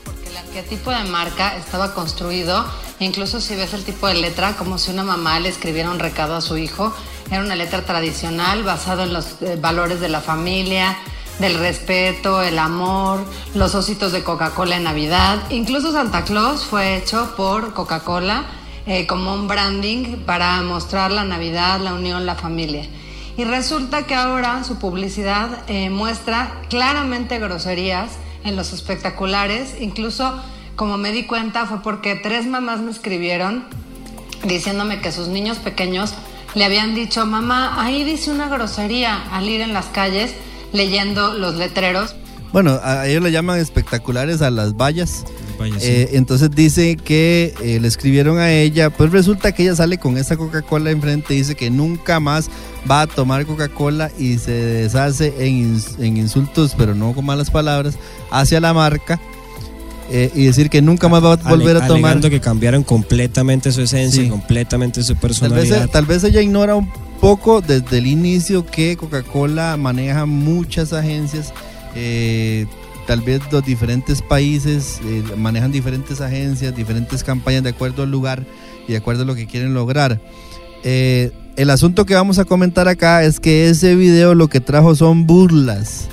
Porque el arquetipo de marca estaba construido, incluso si ves el tipo de letra, como si una mamá le escribiera un recado a su hijo. Era una letra tradicional basado en los eh, valores de la familia, del respeto, el amor, los ositos de Coca-Cola en Navidad. Incluso Santa Claus fue hecho por Coca-Cola eh, como un branding para mostrar la Navidad, la unión, la familia. Y resulta que ahora su publicidad eh, muestra claramente groserías en los espectaculares. Incluso, como me di cuenta, fue porque tres mamás me escribieron diciéndome que sus niños pequeños le habían dicho, mamá, ahí dice una grosería al ir en las calles leyendo los letreros. Bueno, a ellos le llaman espectaculares a las vallas. Sí. Eh, entonces dice que eh, le escribieron a ella, pues resulta que ella sale con esa Coca-Cola enfrente y dice que nunca más va a tomar Coca-Cola y se deshace en, ins- en insultos, pero no con malas palabras, hacia la marca eh, y decir que nunca más va a volver a tomar. alegando que cambiaron completamente su esencia, Sí. completamente su Tal vez, personalidad. tal vez ella ignora un poco desde el inicio que Coca-Cola maneja muchas agencias, eh, tal vez los diferentes países eh, manejan diferentes agencias, diferentes campañas de acuerdo al lugar y de acuerdo a lo que quieren lograr. Eh, el asunto que vamos a comentar acá es que ese video lo que trajo son burlas.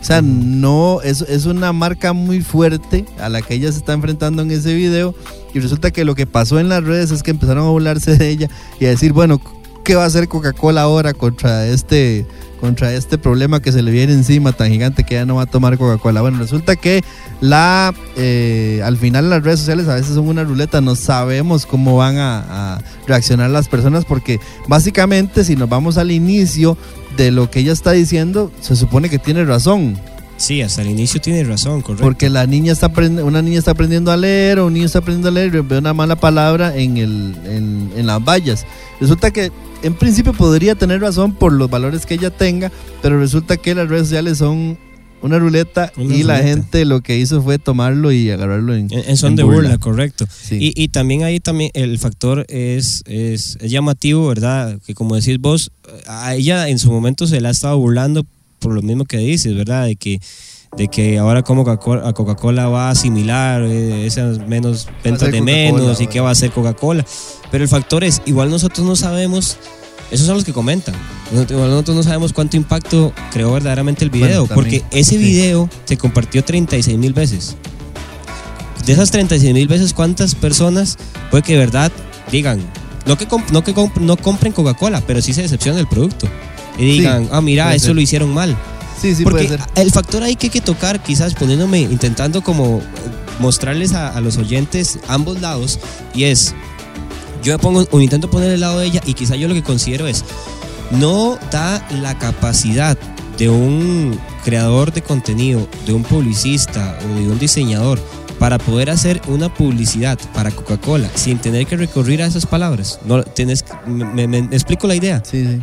O sea, no, es, es una marca muy fuerte a la que ella se está enfrentando en ese video. Y resulta que lo que pasó en las redes es que empezaron a burlarse de ella y a decir, bueno, ¿qué va a hacer Coca-Cola ahora contra este, contra este problema que se le viene encima tan gigante que ya no va a tomar Coca-Cola? Bueno, resulta que la, eh, al final las redes sociales a veces son una ruleta, no sabemos cómo van a, a reaccionar las personas porque básicamente si nos vamos al inicio de lo que ella está diciendo, se supone que tiene razón. Sí, hasta el inicio tiene razón, correcto. Porque la niña está una niña está aprendiendo a leer o un niño está aprendiendo a leer y ve una mala palabra en, el, en, en las vallas. Resulta que en principio podría tener razón por los valores que ella tenga, pero resulta que las redes sociales son una ruleta Una y la gente lo que hizo fue tomarlo y agarrarlo en, En, en son en de burla, correcto. Sí. Y, y también ahí también el factor es, es, es llamativo, ¿verdad? Que como decís vos, a ella en su momento se la ha estado burlando por lo mismo que dices, ¿verdad? De que de que ahora como Coca-Cola a Coca-Cola va a asimilar eh, esas menos ventas de menos y qué va a hacer Coca-Cola. Pero el factor es, igual nosotros no sabemos, esos son los que comentan, igual nosotros no sabemos cuánto impacto creó verdaderamente el video, Bueno, porque ese sí. video se compartió 36 mil veces. De esas 36 mil veces, ¿cuántas personas puede que de verdad digan, no que, comp- no, que comp- no compren Coca-Cola, pero sí se decepcionen del producto? Y digan, ah, mira, eso ser. lo hicieron mal. Sí, sí, Porque puede ser. el factor ahí que hay que tocar, quizás poniéndome, intentando como eh, mostrarles a, a los oyentes ambos lados, y es, yo me pongo, o intento poner el lado de ella, y quizás yo lo que considero es, no da la capacidad de un creador de contenido, de un publicista o de un diseñador para poder hacer una publicidad para Coca-Cola sin tener que recurrir a esas palabras. No, tienes, me, me- me explico la idea. Sí, sí.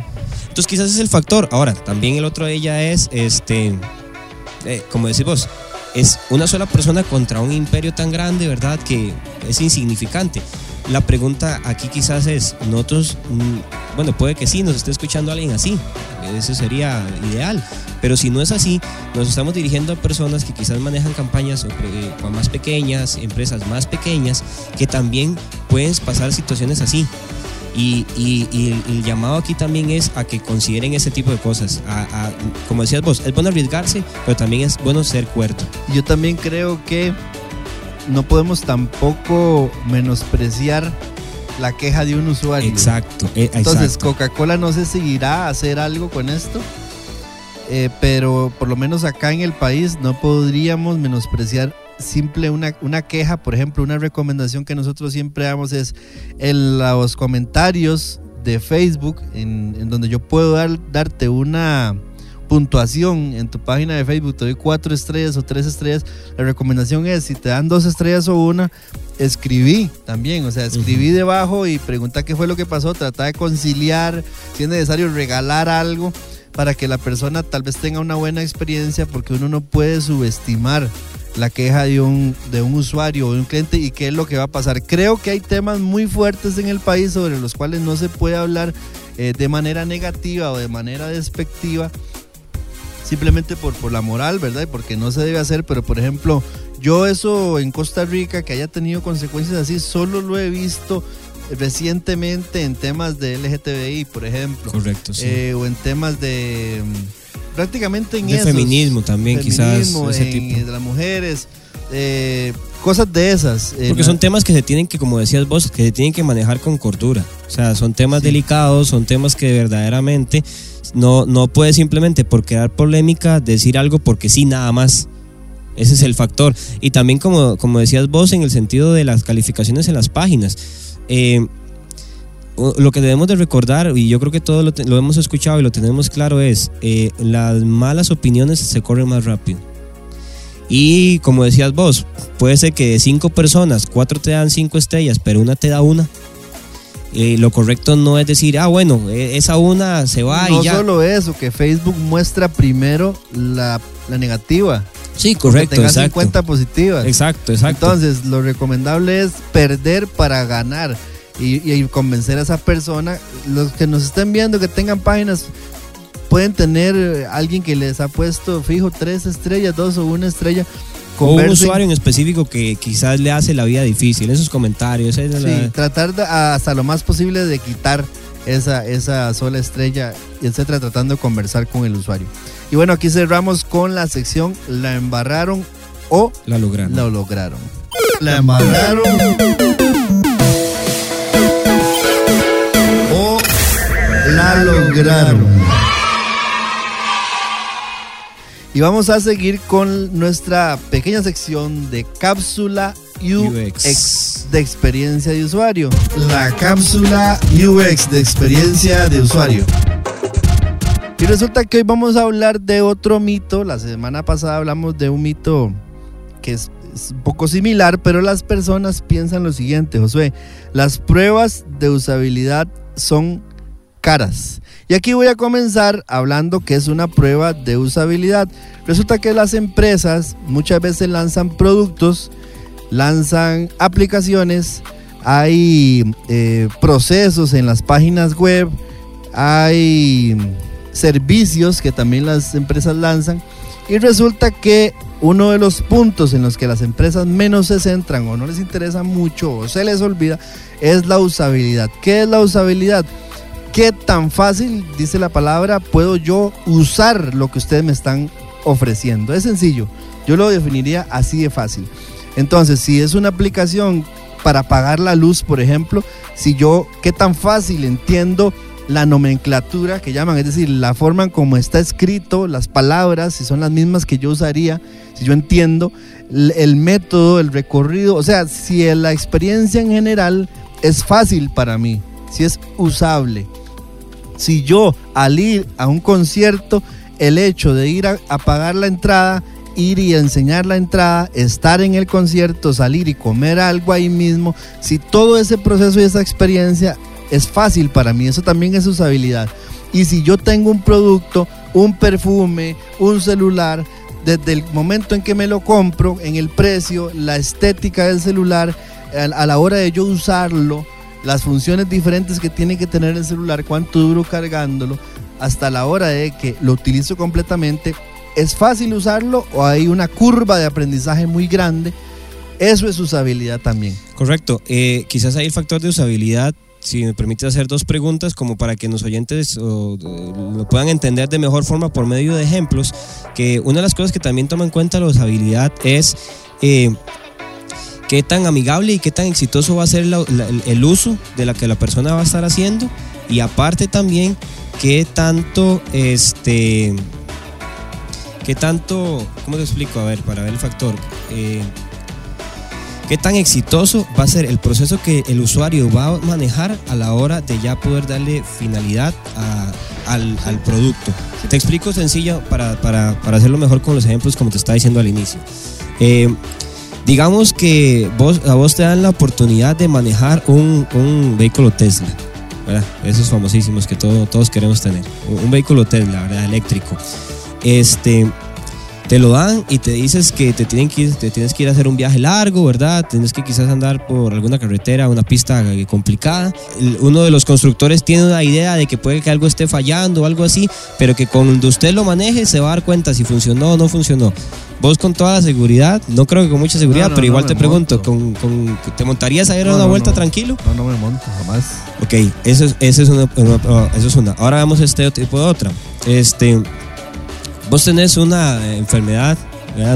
Entonces quizás es el factor. Ahora, también el otro de ella es, este, eh, como decís vos, es una sola persona contra un imperio tan grande, ¿verdad? Que es insignificante. La pregunta aquí quizás es, nosotros, mm, bueno, puede que sí, nos esté escuchando alguien así, eso sería ideal, pero si no es así, nos estamos dirigiendo a personas que quizás manejan campañas eh, más pequeñas, empresas más pequeñas, que también pueden pasar situaciones así. Y, y- y el, llamado aquí también es a que consideren ese tipo de cosas. A- a- como decías vos, es bueno arriesgarse, pero también es bueno ser cuerdo. Yo también creo que no podemos tampoco menospreciar la queja de un usuario. Exacto. eh, Entonces. Coca-Cola no se seguirá a hacer algo con esto, eh, pero por lo menos acá en el país no podríamos menospreciar simple una, una queja, por ejemplo, una recomendación que nosotros siempre damos es en los comentarios de Facebook, en, en donde yo puedo dar- darte una puntuación en tu página de Facebook, te doy cuatro estrellas o tres estrellas, la recomendación es, si te dan dos estrellas o una, escribí también, o sea, escribí debajo y pregunta qué fue lo que pasó, trata de conciliar, si es necesario regalar algo para que la persona tal vez tenga una buena experiencia, porque uno no puede subestimar la queja de un, de un usuario o de un cliente y qué es lo que va a pasar. Creo que hay temas muy fuertes en el país sobre los cuales no se puede hablar eh, de manera negativa o de manera despectiva, simplemente por, por la moral, ¿verdad? Y porque no se debe hacer, pero por ejemplo, yo eso en Costa Rica, que haya tenido consecuencias así, solo lo he visto recientemente en temas de LGTBI, por ejemplo. Correcto, sí. Eh, o en temas de prácticamente en de esos, feminismo también, feminismo, quizás. Ese en- tipo. de las mujeres, eh, cosas de esas. eh, Porque son temas que se tienen que, como decías vos, que se tienen que manejar con cordura. O sea, son temas Sí. delicados, son temas que verdaderamente no, no puedes simplemente por crear polémica decir algo porque sí, nada más. Ese es el factor. Y también, como, como decías vos, en el sentido de las calificaciones en las páginas. eh, lo que debemos de recordar, y yo creo que todos lo, hemos escuchado y lo tenemos claro, es eh, las malas opiniones se corren más rápido. Y como decías vos, puede ser que de cinco personas, cuatro te dan cinco estrellas, pero una te da una. Eh, lo correcto no es decir, ah, bueno, eh, esa una se va no y ya. solo eso, que Facebook muestra primero la, la negativa. sí, que correcto, tenga exacto. 50 positivas. Exacto, exacto. Entonces, lo recomendable es perder para ganar y, y convencer a esa persona. Los que nos estén viendo, que tengan páginas, pueden tener eh, alguien que les ha puesto fijo tres estrellas, dos o una estrella. o un Conversen- usuario en específico que quizás le hace la vida difícil en sus comentarios. esa es la- Sí, tratar de- hasta lo más posible de quitar esa, esa sola estrella, etcétera, tratando de conversar con el usuario. Y bueno, aquí cerramos con la sección La embarraron o la lograron. lo lograron. La embarraron lograron. Y vamos a seguir con nuestra pequeña sección de cápsula UX, UX. de experiencia de usuario. La cápsula UX de experiencia de usuario. Y resulta que hoy vamos a hablar de otro mito. La semana pasada hablamos de un mito que es, es un poco similar, pero las personas piensan lo siguiente, Josué. Las pruebas de usabilidad son Y aquí voy a comenzar hablando que es una prueba de usabilidad. Resulta que las empresas muchas veces lanzan productos, lanzan aplicaciones, hay eh, procesos en las páginas web, hay servicios que también las empresas lanzan y resulta que uno de los puntos en los que las empresas menos se centran o no les interesa mucho o se les olvida es la usabilidad. ¿Qué es la usabilidad? ¿Qué tan fácil, dice la palabra, puedo yo usar lo que ustedes me están ofreciendo? Es sencillo, yo lo definiría así de fácil. Entonces, si es una aplicación para apagar la luz, por ejemplo, si yo, qué tan fácil entiendo la nomenclatura que llaman, es decir, la forma en como está escrito, las palabras, si son las mismas que yo usaría, si yo entiendo el método, el recorrido, o sea, si la experiencia en general es fácil para mí, si es usable. Si yo al ir a un concierto, el hecho de ir a, pagar la entrada, ir y enseñar la entrada, estar en el concierto, salir y comer algo ahí mismo, si todo ese proceso y esa experiencia es fácil para mí, eso también es usabilidad. Y si yo tengo un producto, un perfume, un celular, desde el momento en que me lo compro, en el precio, la estética del celular, a la hora de yo usarlo, las funciones diferentes que tiene que tener el celular, cuánto duro cargándolo, hasta la hora de que lo utilizo completamente, ¿es fácil usarlo o hay una curva de aprendizaje muy grande? Eso es usabilidad también. Correcto. Eh, quizás hay el factor de usabilidad si me permite hacer dos preguntas como para que los oyentes lo puedan entender de mejor forma por medio de ejemplos, que una de las cosas que también toma en cuenta la usabilidad es eh, qué tan amigable y qué tan exitoso va a ser el uso de la que la persona va a estar haciendo y aparte también qué tanto este qué tanto cómo te explico a ver para ver el factor eh, qué tan exitoso va a ser el proceso que el usuario va a manejar a la hora de ya poder darle finalidad al, producto. Te explico sencillo para, para, hacerlo mejor con los ejemplos como te estaba diciendo al inicio. Eh, Digamos que a vos te dan la oportunidad de manejar un, vehículo Tesla. Esos famosísimos que todos queremos tener. Un vehículo Tesla, ¿verdad? Eléctrico. Este, te lo dan y te dices que te, tienen que te tienes que ir a hacer un viaje largo, ¿verdad? Tienes que quizás andar por alguna carretera, una pista complicada. Uno de los constructores tiene una idea de que puede que algo esté fallando o algo así, pero que cuando usted lo maneje se va a dar cuenta si funcionó o no funcionó. Vos con toda la seguridad, no creo que con mucha seguridad, pero igual te pregunto, ¿con, ¿te montarías a ir a una vuelta tranquilo? No, no me monto, jamás. Ok, eso es, eso es, una, eso es una. Ahora vamos a este tipo de otra. Este, vos tenés una enfermedad,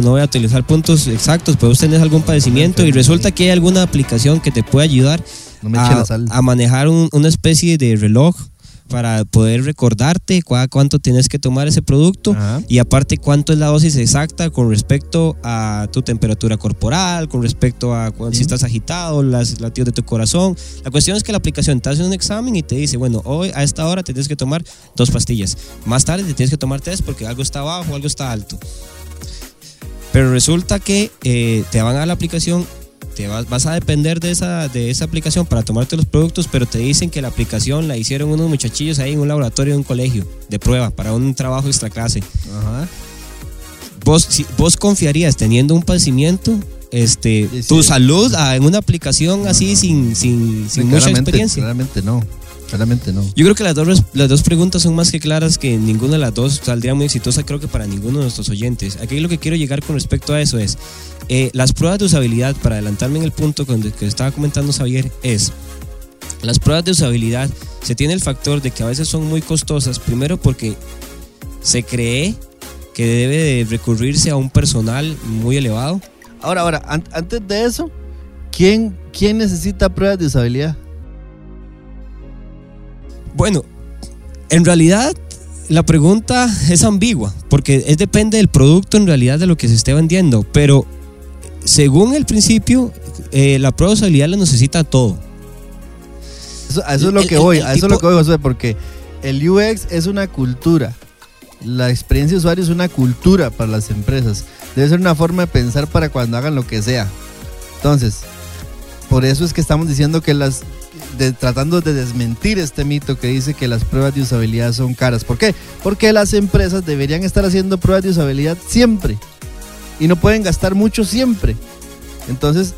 no voy a utilizar puntos exactos, pero vos tenés algún padecimiento y resulta que hay alguna aplicación que te puede ayudar a, manejar una especie de reloj para poder recordarte cuánto tienes que tomar ese producto y aparte cuánto es la dosis exacta con respecto a tu temperatura corporal, con respecto a si estás agitado, las latidos de tu corazón. La cuestión es que la aplicación te hace un examen y te dice, bueno, hoy a esta hora tienes que tomar dos pastillas. Más tarde te tienes que tomar tres porque algo está bajo, algo está alto. Pero resulta que eh, te van a la aplicación te vas, a depender de esa, de esa aplicación para tomarte los productos, pero te dicen que la aplicación la hicieron unos muchachillos ahí en un laboratorio de un colegio de prueba para un trabajo extra clase. Vos, si, vos confiarías teniendo un padecimiento este, tu salud en una aplicación así sin, sin, sin mucha experiencia. Claramente no. Claramente no. Yo creo que las dos, las dos preguntas son más que claras que ninguna de las dos saldría muy exitosa, creo que para ninguno de nuestros oyentes. Aquí lo que quiero llegar con respecto a eso es, eh, las pruebas de usabilidad, para adelantarme en el punto que estaba comentando Xavier, es, las pruebas de usabilidad se tiene el factor de que a veces son muy costosas, primero porque se cree que debe de recurrirse a un personal muy elevado. Ahora, ahora, antes de eso, ¿quién, ¿quién necesita pruebas de usabilidad? Bueno, en realidad la pregunta es ambigua, porque es depende del producto en realidad de lo que se esté vendiendo, pero según el principio, eh, la prueba la necesita todo. Eso, eso es lo que voy, a eso es lo que voy, José, porque el UX es una cultura. La experiencia de usuario es una cultura para las empresas. Debe ser una forma de pensar para cuando hagan lo que sea. Entonces, por eso es que estamos diciendo que las tratando de desmentir este mito que dice que las pruebas de usabilidad son caras. ¿Por qué? Porque las empresas deberían estar haciendo pruebas de usabilidad siempre y no pueden gastar mucho siempre. Entonces,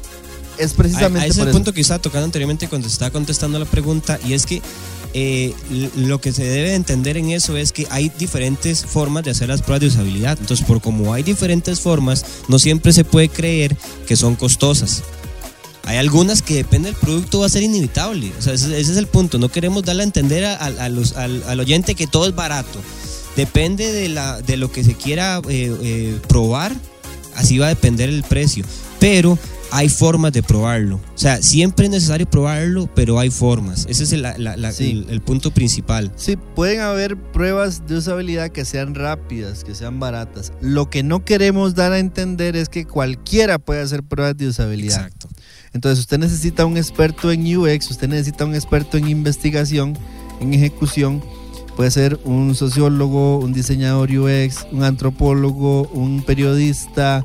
es precisamente... ese es el punto que estaba tocando anteriormente cuando estaba contestando la pregunta y es que eh, lo que se debe entender en eso es que hay diferentes formas de hacer las pruebas de usabilidad. Entonces, por como hay diferentes formas, no siempre se puede creer que son costosas. Hay algunas que depende del producto va a ser inevitable. O sea, ese, es el punto. No queremos darle a entender al, oyente que todo es barato. Depende de, la, de lo que se quiera eh, eh, probar, así va a depender el precio. Pero hay formas de probarlo. O sea, siempre es necesario probarlo, pero hay formas. Ese es el, punto principal. Sí, pueden haber pruebas de usabilidad que sean rápidas, que sean baratas. Lo que no queremos dar a entender es que cualquiera puede hacer pruebas de usabilidad. Exacto. Entonces, usted necesita un experto en UX, usted necesita un experto en investigación, en ejecución. Puede ser un sociólogo, un diseñador UX, un antropólogo, un periodista,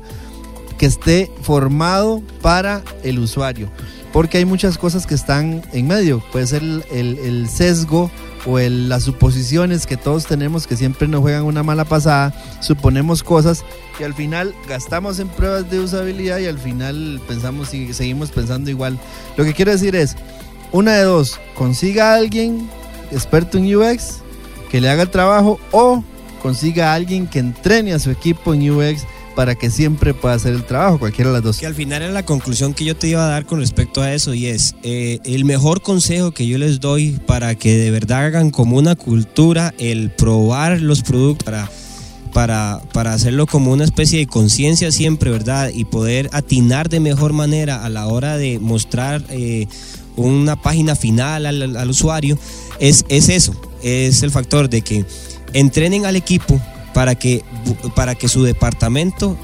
que esté formado para el usuario. Porque hay muchas cosas que están en medio. Puede ser el, sesgo o las suposiciones que todos tenemos que siempre nos juegan una mala pasada. Suponemos cosas que al final gastamos en pruebas de usabilidad y al final pensamos y seguimos pensando igual. Lo que quiero decir es, una de dos, consiga a alguien experto en UX que le haga el trabajo o consiga a alguien que entrene a su equipo en UX para que siempre pueda hacer el trabajo, cualquiera de las dos. Que al final es la conclusión que yo te iba a dar con respecto a eso y es eh, el mejor consejo que yo les doy para que de verdad hagan como una cultura el probar los productos para para, para, hacerlo como una especie de conciencia siempre, ¿verdad? Y poder atinar de mejor manera a la hora de mostrar eh, una página final al, al, usuario, es, es eso, es el factor de que entrenen al equipo para que, para que su departamento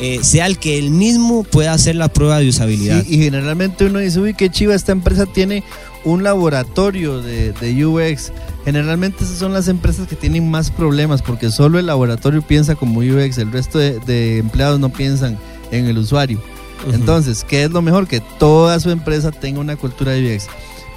eh, sea el que él mismo pueda hacer la prueba de usabilidad. y generalmente uno dice, uy, qué chiva, esta empresa tiene un laboratorio de, de, UX. Generalmente esas son las empresas que tienen más problemas porque solo el laboratorio piensa como UX, el resto de, empleados no piensan en el usuario. Entonces, ¿qué es lo mejor? Que toda su empresa tenga una cultura de UX.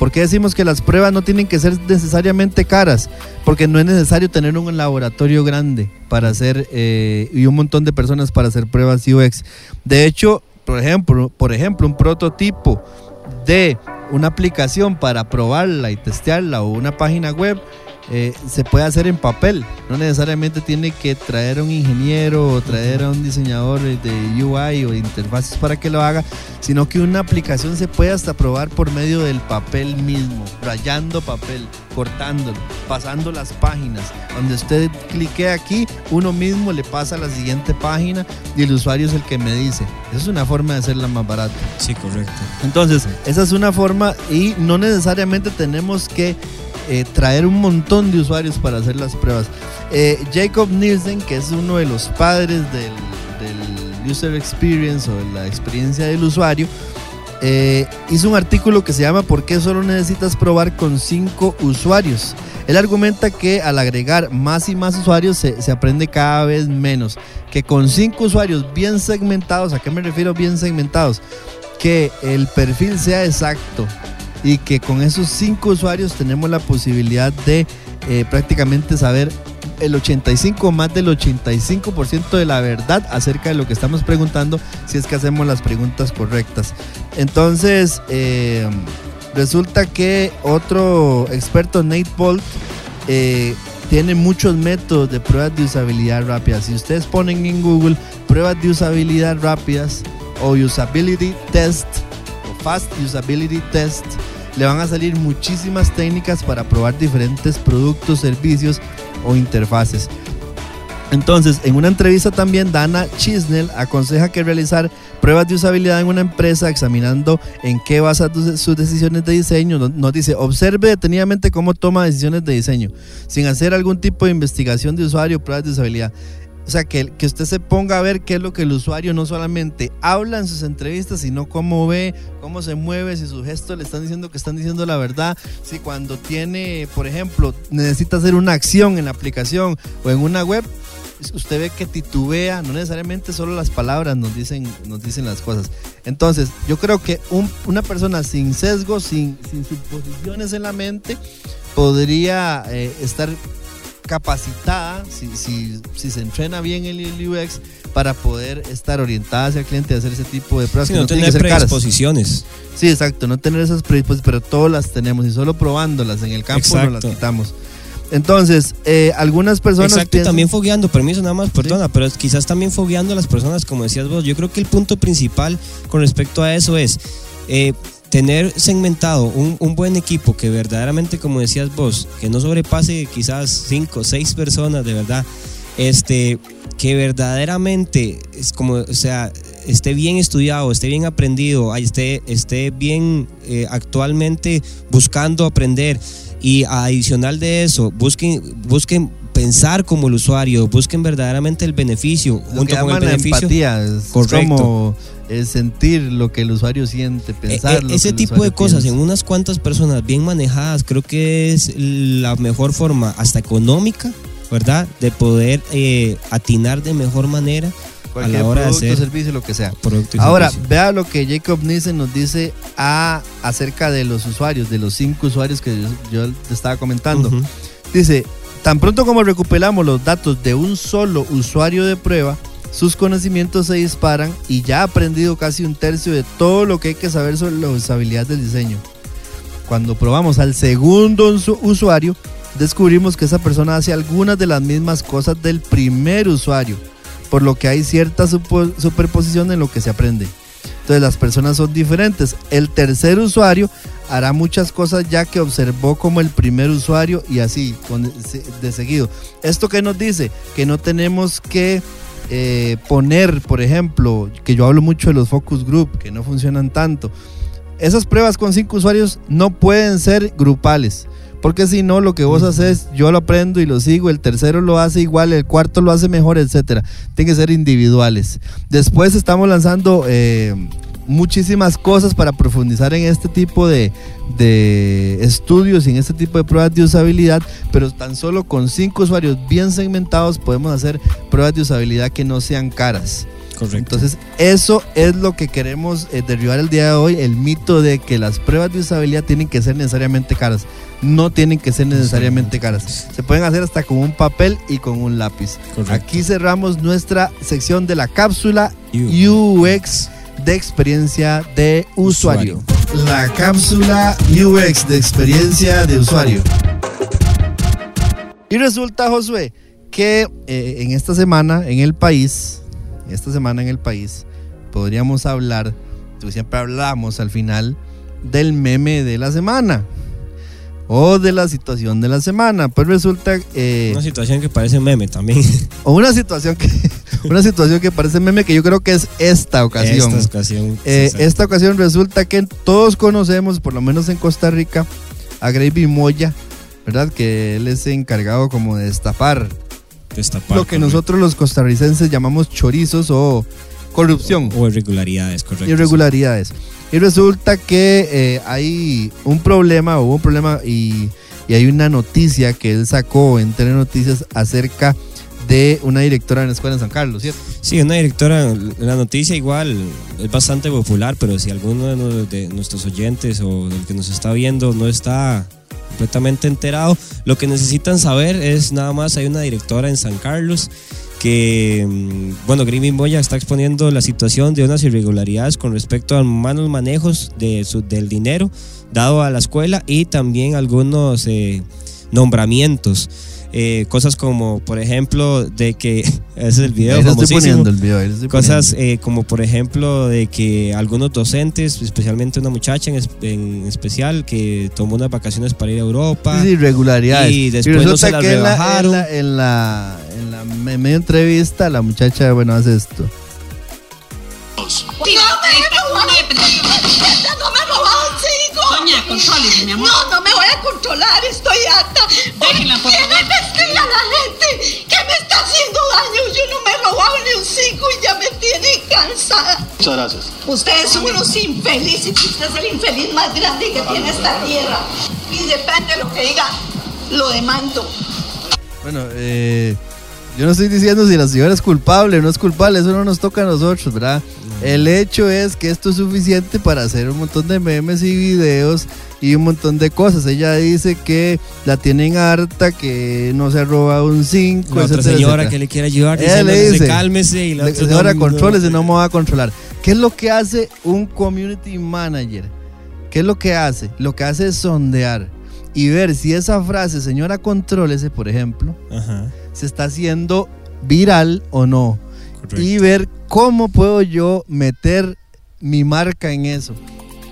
¿Por qué decimos que las pruebas no tienen que ser necesariamente caras? Porque no es necesario tener un laboratorio grande para hacer eh, y un montón de personas para hacer pruebas UX. De hecho, por ejemplo, por ejemplo, un prototipo de una aplicación para probarla y testearla o una página web eh, se puede hacer en papel. No necesariamente tiene que traer a un ingeniero o traer a un diseñador de UI o de interfaces para que lo haga, sino que una aplicación se puede hasta probar por medio del papel mismo, rayando papel, cortándolo, pasando las páginas. Donde usted clique aquí, uno mismo le pasa a la siguiente página y el usuario es el que me dice. Esa es una forma de hacerla más barata. Sí, correcto. Entonces, esa es una forma y no necesariamente tenemos que eh, traer un montón de usuarios para hacer las pruebas. Eh, Jacob Nielsen, que es uno de los padres del, User Experience o de la experiencia del usuario, eh, hizo un artículo que se llama ¿Por qué solo necesitas probar con 5 usuarios? Él argumenta que al agregar más y más usuarios se, se aprende cada vez menos. Que con 5 usuarios bien segmentados, ¿a qué me refiero bien segmentados? Que el perfil sea exacto, y que con esos cinco usuarios tenemos la posibilidad de eh, prácticamente saber el 85 más del 85% de la verdad acerca de lo que estamos preguntando si es que hacemos las preguntas correctas. Entonces, eh, resulta que otro experto, Nate Bolt, eh, tiene muchos métodos de pruebas de usabilidad rápidas. Si ustedes ponen en Google pruebas de usabilidad rápidas o usability test o fast usability test, le van a salir muchísimas técnicas para probar diferentes productos, servicios o interfaces. Entonces, en una entrevista también, Dana Chisnell aconseja que realizar pruebas de usabilidad en una empresa examinando en qué basa sus decisiones de diseño. Nos dice, observe detenidamente cómo toma decisiones de diseño, sin hacer algún tipo de investigación de usuario, pruebas de usabilidad. O sea, que, que usted se ponga a ver qué es lo que el usuario no solamente habla en sus entrevistas, sino cómo ve, cómo se mueve, si sus gestos le están diciendo que están diciendo la verdad, si cuando tiene, por ejemplo, necesita hacer una acción en la aplicación o en una web, usted ve que titubea, no necesariamente solo las palabras nos dicen, nos dicen las cosas. Entonces, yo creo que una persona sin sesgo, sin, sin suposiciones en la mente, podría eh, estar capacitada, si, si, se entrena bien el UX, para poder estar orientada hacia el cliente y hacer ese tipo de pruebas. Sí, no, tener predisposiciones. Sí, exacto, no tener esas predisposiciones, pero todas las tenemos y solo probándolas en el campo no las quitamos. Entonces, eh, algunas personas. Exacto, también fogueando, permiso nada más, perdona, pero quizás también fogueando a las personas, como decías vos. Yo creo que el punto principal con respecto a eso es. Eh, tener segmentado un, un, buen equipo que verdaderamente, como decías vos, que no sobrepase quizás cinco o seis personas de verdad, este, que verdaderamente es como, o sea, esté bien estudiado, esté bien aprendido, esté, esté bien eh, actualmente buscando aprender. Y adicional de eso, busquen, busquen pensar como el usuario, busquen verdaderamente el beneficio lo junto con el beneficio. La empatía, correcto es sentir lo que el usuario siente, pensar. E, e, ese tipo de cosas en unas cuantas personas bien manejadas, creo que es la mejor forma, hasta económica, ¿verdad? De poder eh, atinar de mejor manera a la hora producto, de hacer servicio, lo que sea. Ahora, vea lo que Jacob Nielsen nos dice a, acerca de los usuarios, de los cinco usuarios que yo, te estaba comentando. Dice, tan pronto como recuperamos los datos de un solo usuario de prueba, sus conocimientos se disparan y ya ha aprendido casi un tercio de todo lo que hay que saber sobre la usabilidad del diseño. Cuando probamos al segundo usuario, descubrimos que esa persona hace algunas de las mismas cosas del primer usuario, por lo que hay cierta superposición en lo que se aprende. Entonces las personas son diferentes. El tercer usuario hará muchas cosas ya que observó como el primer usuario y así de seguido. ¿Esto qué nos dice? Que no tenemos que eh, poner, por ejemplo, que yo hablo mucho de los focus group, que no funcionan tanto. Esas pruebas con cinco usuarios no pueden ser grupales. Porque si no, lo que vos haces, yo lo aprendo y lo sigo, el tercero lo hace igual, el cuarto lo hace mejor, etcétera. Tienen que ser individuales. Después estamos lanzando eh, muchísimas cosas para profundizar en este tipo de, estudios y en este tipo de pruebas de usabilidad, pero tan solo con cinco usuarios bien segmentados podemos hacer pruebas de usabilidad que no sean caras. Correcto. Entonces, eso es lo que queremos eh, derribar el día de hoy, el mito de que las pruebas de usabilidad tienen que ser necesariamente caras. No tienen que ser necesariamente caras. Se pueden hacer hasta con un papel y con un lápiz. Aquí cerramos nuestra sección de la cápsula UX de experiencia de usuario. La cápsula UX de experiencia de usuario. Y resulta, Josué, que eh, en esta semana en el país, esta semana en el país, podríamos hablar, siempre hablamos al final, del meme de la semana o de la situación de la semana. Pues resulta. Eh, una situación que parece meme también. O una situación que. Una situación que parece meme que yo creo que es esta ocasión. Esta ocasión. Eh, esta ocasión resulta que todos conocemos, por lo menos en Costa Rica, a Gravy Moya, ¿verdad? Que él es encargado como de destapar. Destapar. Lo que nosotros los costarricenses llamamos chorizos o corrupción. O, irregularidades, correcto. Irregularidades. Y resulta que eh, hay un problema, hubo un problema y, hay una noticia que él sacó en Telenoticias acerca de una directora en la escuela en San Carlos, ¿cierto? Sí, una directora, la noticia igual es bastante popular, pero si alguno de nuestros oyentes o del que nos está viendo no está completamente enterado, lo que necesitan saber es nada más hay una directora en San Carlos que, mm, bueno, Green Boya está exponiendo la situación de unas irregularidades con respecto a malos manejos de del dinero dado a la escuela y también algunos eh, nombramientos. Eh, cosas como, por ejemplo, de que ese es el video, el video cosas eh, como, por ejemplo, de que algunos docentes, especialmente una muchacha en, especial que tomó unas vacaciones para ir a Europa, irregularidades y después no se las rebajaron. En la, en la, media entrevista, la muchacha, bueno, hace esto. Contrólese, mi amor. No, no me voy a controlar, estoy harta. Déjenla, por favor. ¿Qué me a la gente? ¿Qué me está haciendo daño? Yo no me he robado ni un cinco y ya me tiene cansada. Muchas gracias. Ustedes son unos infelices. Usted es el infeliz más grande que tiene esta tierra. Y depende de lo que diga, lo demando. Bueno, eh yo no estoy diciendo si la señora es culpable o no es culpable, eso no nos toca a nosotros, ¿verdad? El hecho es que esto es suficiente para hacer un montón de memes y videos y un montón de cosas. Ella dice que la tienen harta, que no se ha robado un 5. La otra señora que le quiere ayudar, Ella le dice, cálmese y la otra señora, contrólese, no me va a controlar. ¿Qué es lo que hace un community manager? ¿Qué es lo que hace? Lo que hace es sondear y ver si esa frase, señora, contrólese, por ejemplo, se está haciendo viral o no. Y ver cómo puedo yo meter mi marca en eso.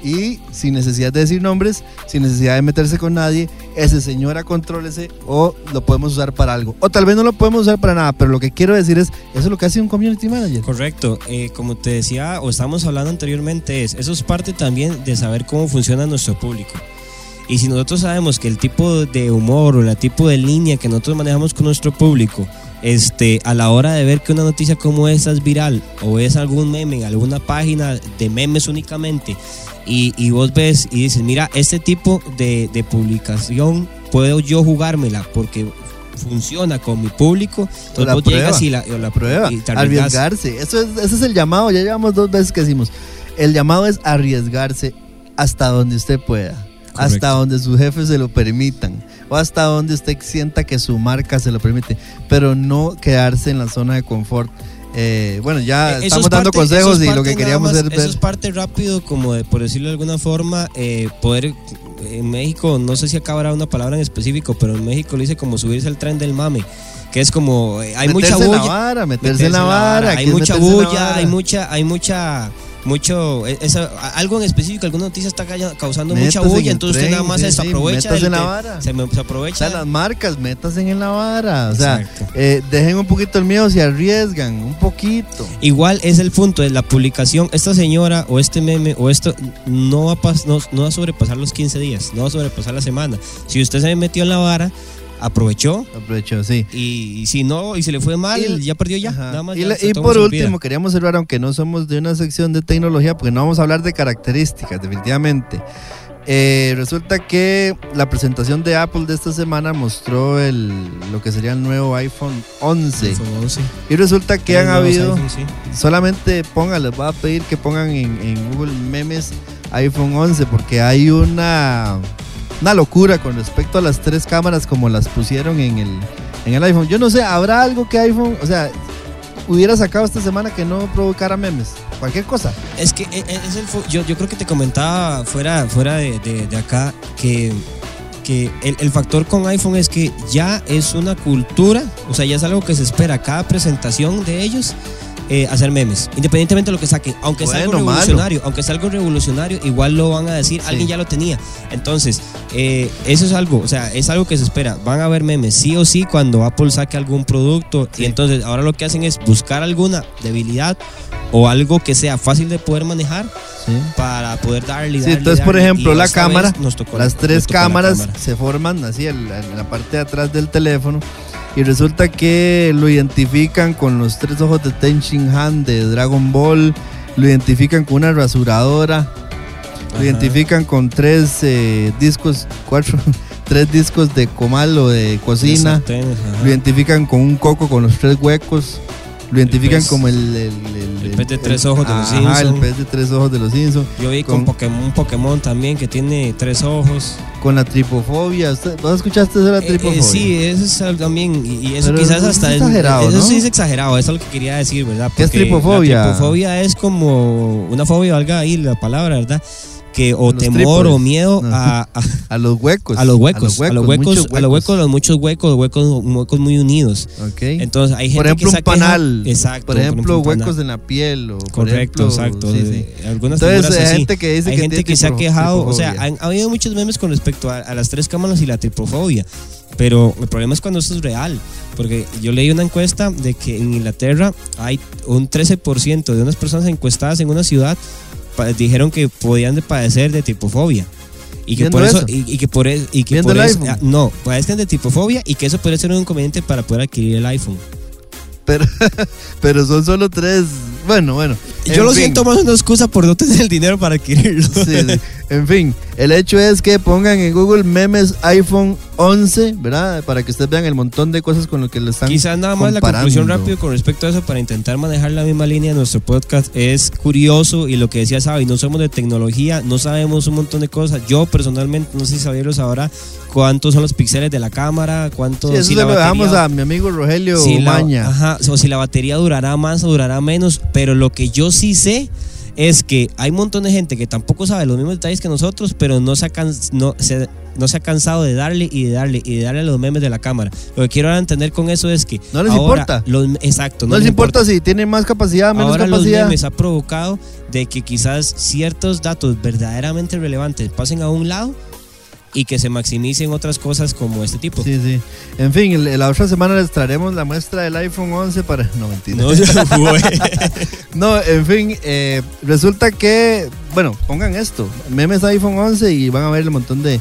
Y sin necesidad de decir nombres, sin necesidad de meterse con nadie, ese señora contrólese o lo podemos usar para algo. O tal vez no lo podemos usar para nada, pero lo que quiero decir es, eso es lo que hace un community manager. Correcto. Eh, como te decía o estábamos hablando anteriormente, es, eso es parte también de saber cómo funciona nuestro público. Y si nosotros sabemos que el tipo de humor o el tipo de línea que nosotros manejamos con nuestro público, este, a la hora de ver que una noticia como esa es viral o es algún meme en alguna página de memes únicamente y, vos ves y dices, mira, este tipo de, publicación puedo yo jugármela porque funciona con mi público, entonces la vos llegas y la, la prueba, y arriesgarse, eso es, ese es el llamado, ya llevamos dos veces que decimos, el llamado es arriesgarse hasta donde usted pueda hasta donde sus jefes se lo permitan o hasta donde usted sienta que su marca se lo permite, pero no quedarse en la zona de confort. Eh, bueno, ya eh, estamos dando consejos y lo que queríamos hacer. Eso es parte rápido, como de, por decirlo de alguna forma, eh, poder en México, no sé si acá habrá una palabra en específico, pero en México lo dice como subirse al tren del mame que es como hay mucha bulla, en la vara, meterse, en la vara, hay mucha bulla, hay mucha, hay mucha mucho, e, algo en específico, alguna noticia está causando mucha bulla, entonces usted nada más se aprovecha. en la vara. Se, aprovecha. O sea, las marcas, métanse en la vara. O sea, eh, dejen un poquito el miedo, se arriesgan, un poquito. Igual es el punto de la publicación. Esta señora o este meme o esto no va, a no, no va a sobrepasar los 15 días, no va a sobrepasar la semana. Si usted se metió en la vara, aprovechó. Aprovechó, sí. Y, si no, y se le fue mal, ya perdió ya. Nada más y, por último, queríamos observar, aunque no somos de una sección de tecnología, porque no vamos a hablar de características, definitivamente. Eh, resulta que la presentación de Apple de esta semana mostró el, lo que sería el nuevo iPhone 11. Y resulta que han habido, solamente pongan, les voy a pedir que pongan en, en Google Memes iPhone 11, porque hay una una locura con respecto a las tres cámaras como las pusieron en el, en el iPhone. Yo no sé, ¿habrá algo que iPhone, o sea, hubiera sacado esta semana que no provocara memes? Cualquier cosa. Es que e, e, es el, yo, yo creo que te comentaba fuera, fuera de, de, acá que, que el, el, factor con iPhone es que ya es una cultura, o sea, ya es algo que se espera. Cada presentación de ellos eh, hacer memes, independientemente de lo que saquen, aunque sea algo revolucionario, aunque sea algo revolucionario, igual lo van a decir, alguien ya lo tenía. Entonces, eh, eso es algo, o sea, es algo que se espera. Van a haber memes, sí o sí, cuando Apple saque algún producto. Y entonces, ahora lo que hacen es buscar alguna debilidad o algo que sea fácil de poder manejar para poder darle. sí, entonces, por ejemplo, la cámara, las tres cámaras se forman así en la parte de atrás del teléfono y resulta que lo identifican con los tres ojos de Ten Han de Dragon Ball, lo identifican con una rasuradora, lo identifican con tres eh, discos, cuatro, tres discos de comal o de cocina, lo identifican con un coco con los tres huecos, lo identifican como el, el, pez de tres ojos de los Simpsons. el pez de tres ojos de los Simpsons. Yo vi con, Pokémon, un Pokémon también que tiene tres ojos. Con la tripofobia. ¿Vos escuchaste de la eh, eh, tripofobia? sí, eso es también. Y, eso quizás hasta. Es exagerado, eso sí es exagerado, eso es lo que quería decir, ¿verdad? ¿Qué es tripofobia? La tripofobia es como una fobia, valga ahí la palabra, ¿verdad? Que o temor o miedo a, a, los huecos. A los huecos a los huecos a los huecos, los muchos huecos huecos huecos muy unidos. Okay. entonces hay gente por ejemplo un panal. Exacto por ejemplo, huecos en la piel o correcto exacto sí, sí. algunas entonces hay gente que dice hay que gente que se ha quejado o sea han, ha habido muchos memes con respecto a, las tres cámaras y la tripofobia pero el problema es cuando esto es real, porque yo leí una encuesta de que en Inglaterra hay un 13% de unas personas encuestadas en una ciudad dijeron que podían padecer de tipofobia. Y que por eso, y, que por eso, y que por eso, ah, no, padecen de tipofobia y que eso puede ser un inconveniente para poder adquirir el iPhone. Pero, pero son solo tres. Bueno, bueno. Yo lo siento más una excusa por no tener el dinero para adquirirlo. En fin, el hecho es que pongan en Google memes iPhone 11, ¿verdad? Para que ustedes vean el montón de cosas con lo que le están Quizás nada más la conclusión rápido con respecto a eso para intentar manejar la misma línea de nuestro podcast es curioso y lo que decía Sabi, no somos de tecnología, no sabemos un montón de cosas. Yo personalmente no sé si ahora cuántos son los píxeles de la cámara, cuántos... Sí, eso si se lo dejamos a mi amigo Rogelio si la, Maña. ajá, o si la batería durará más o durará menos, pero lo que yo sí sé es que hay un montón de gente que tampoco sabe los mismos detalles que nosotros, pero no se ha, no, se, no se ha cansado de darle y de darle y de darle a los memes de la cámara. Lo que quiero entender con eso es que No les ahora importa. los- exacto, no, les importa, si tiene más capacidad, menos Ahora los capacidad. memes ha provocado de que quizás ciertos datos verdaderamente relevantes pasen a un lado y que se maximicen otras cosas como este tipo. Sí, sí. En fin, la otra semana les traeremos la muestra del iPhone 11 para... No, mentira. No. No, en fin, eh, resulta que, bueno, pongan esto, memes iPhone 11 y van a ver el montón de,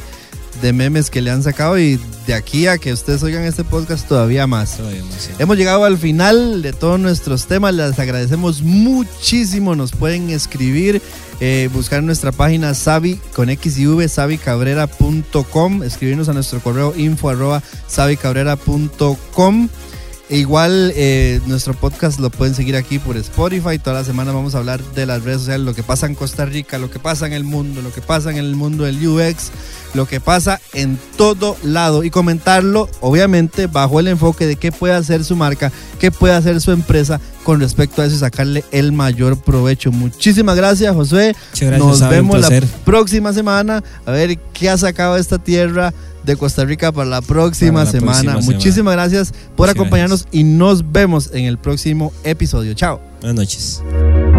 de memes que le han sacado y de aquí a que ustedes oigan este podcast todavía más. Todavía más, sí. Hemos llegado al final de todos nuestros temas, les agradecemos muchísimo, nos pueden escribir, eh, buscar nuestra página sabi con x y v sabicabrera.com, escribirnos a nuestro correo info arroba sabicabrera.com. E igual eh, nuestro podcast lo pueden seguir aquí por Spotify. Toda la semana vamos a hablar de las redes sociales, lo que pasa en Costa Rica, lo que pasa en el mundo, lo que pasa en el mundo del UX, lo que pasa en todo lado y comentarlo, obviamente, bajo el enfoque de qué puede hacer su marca, qué puede hacer su empresa con respecto a eso y sacarle el mayor provecho. Muchísimas gracias. Muchas gracias, Nos vemos la próxima semana a ver qué ha sacado esta tierra de Costa Rica para la próxima Para la semana. próxima semana. Muchísimas gracias por acompañarnos y nos vemos en el próximo episodio. Chao. Buenas noches.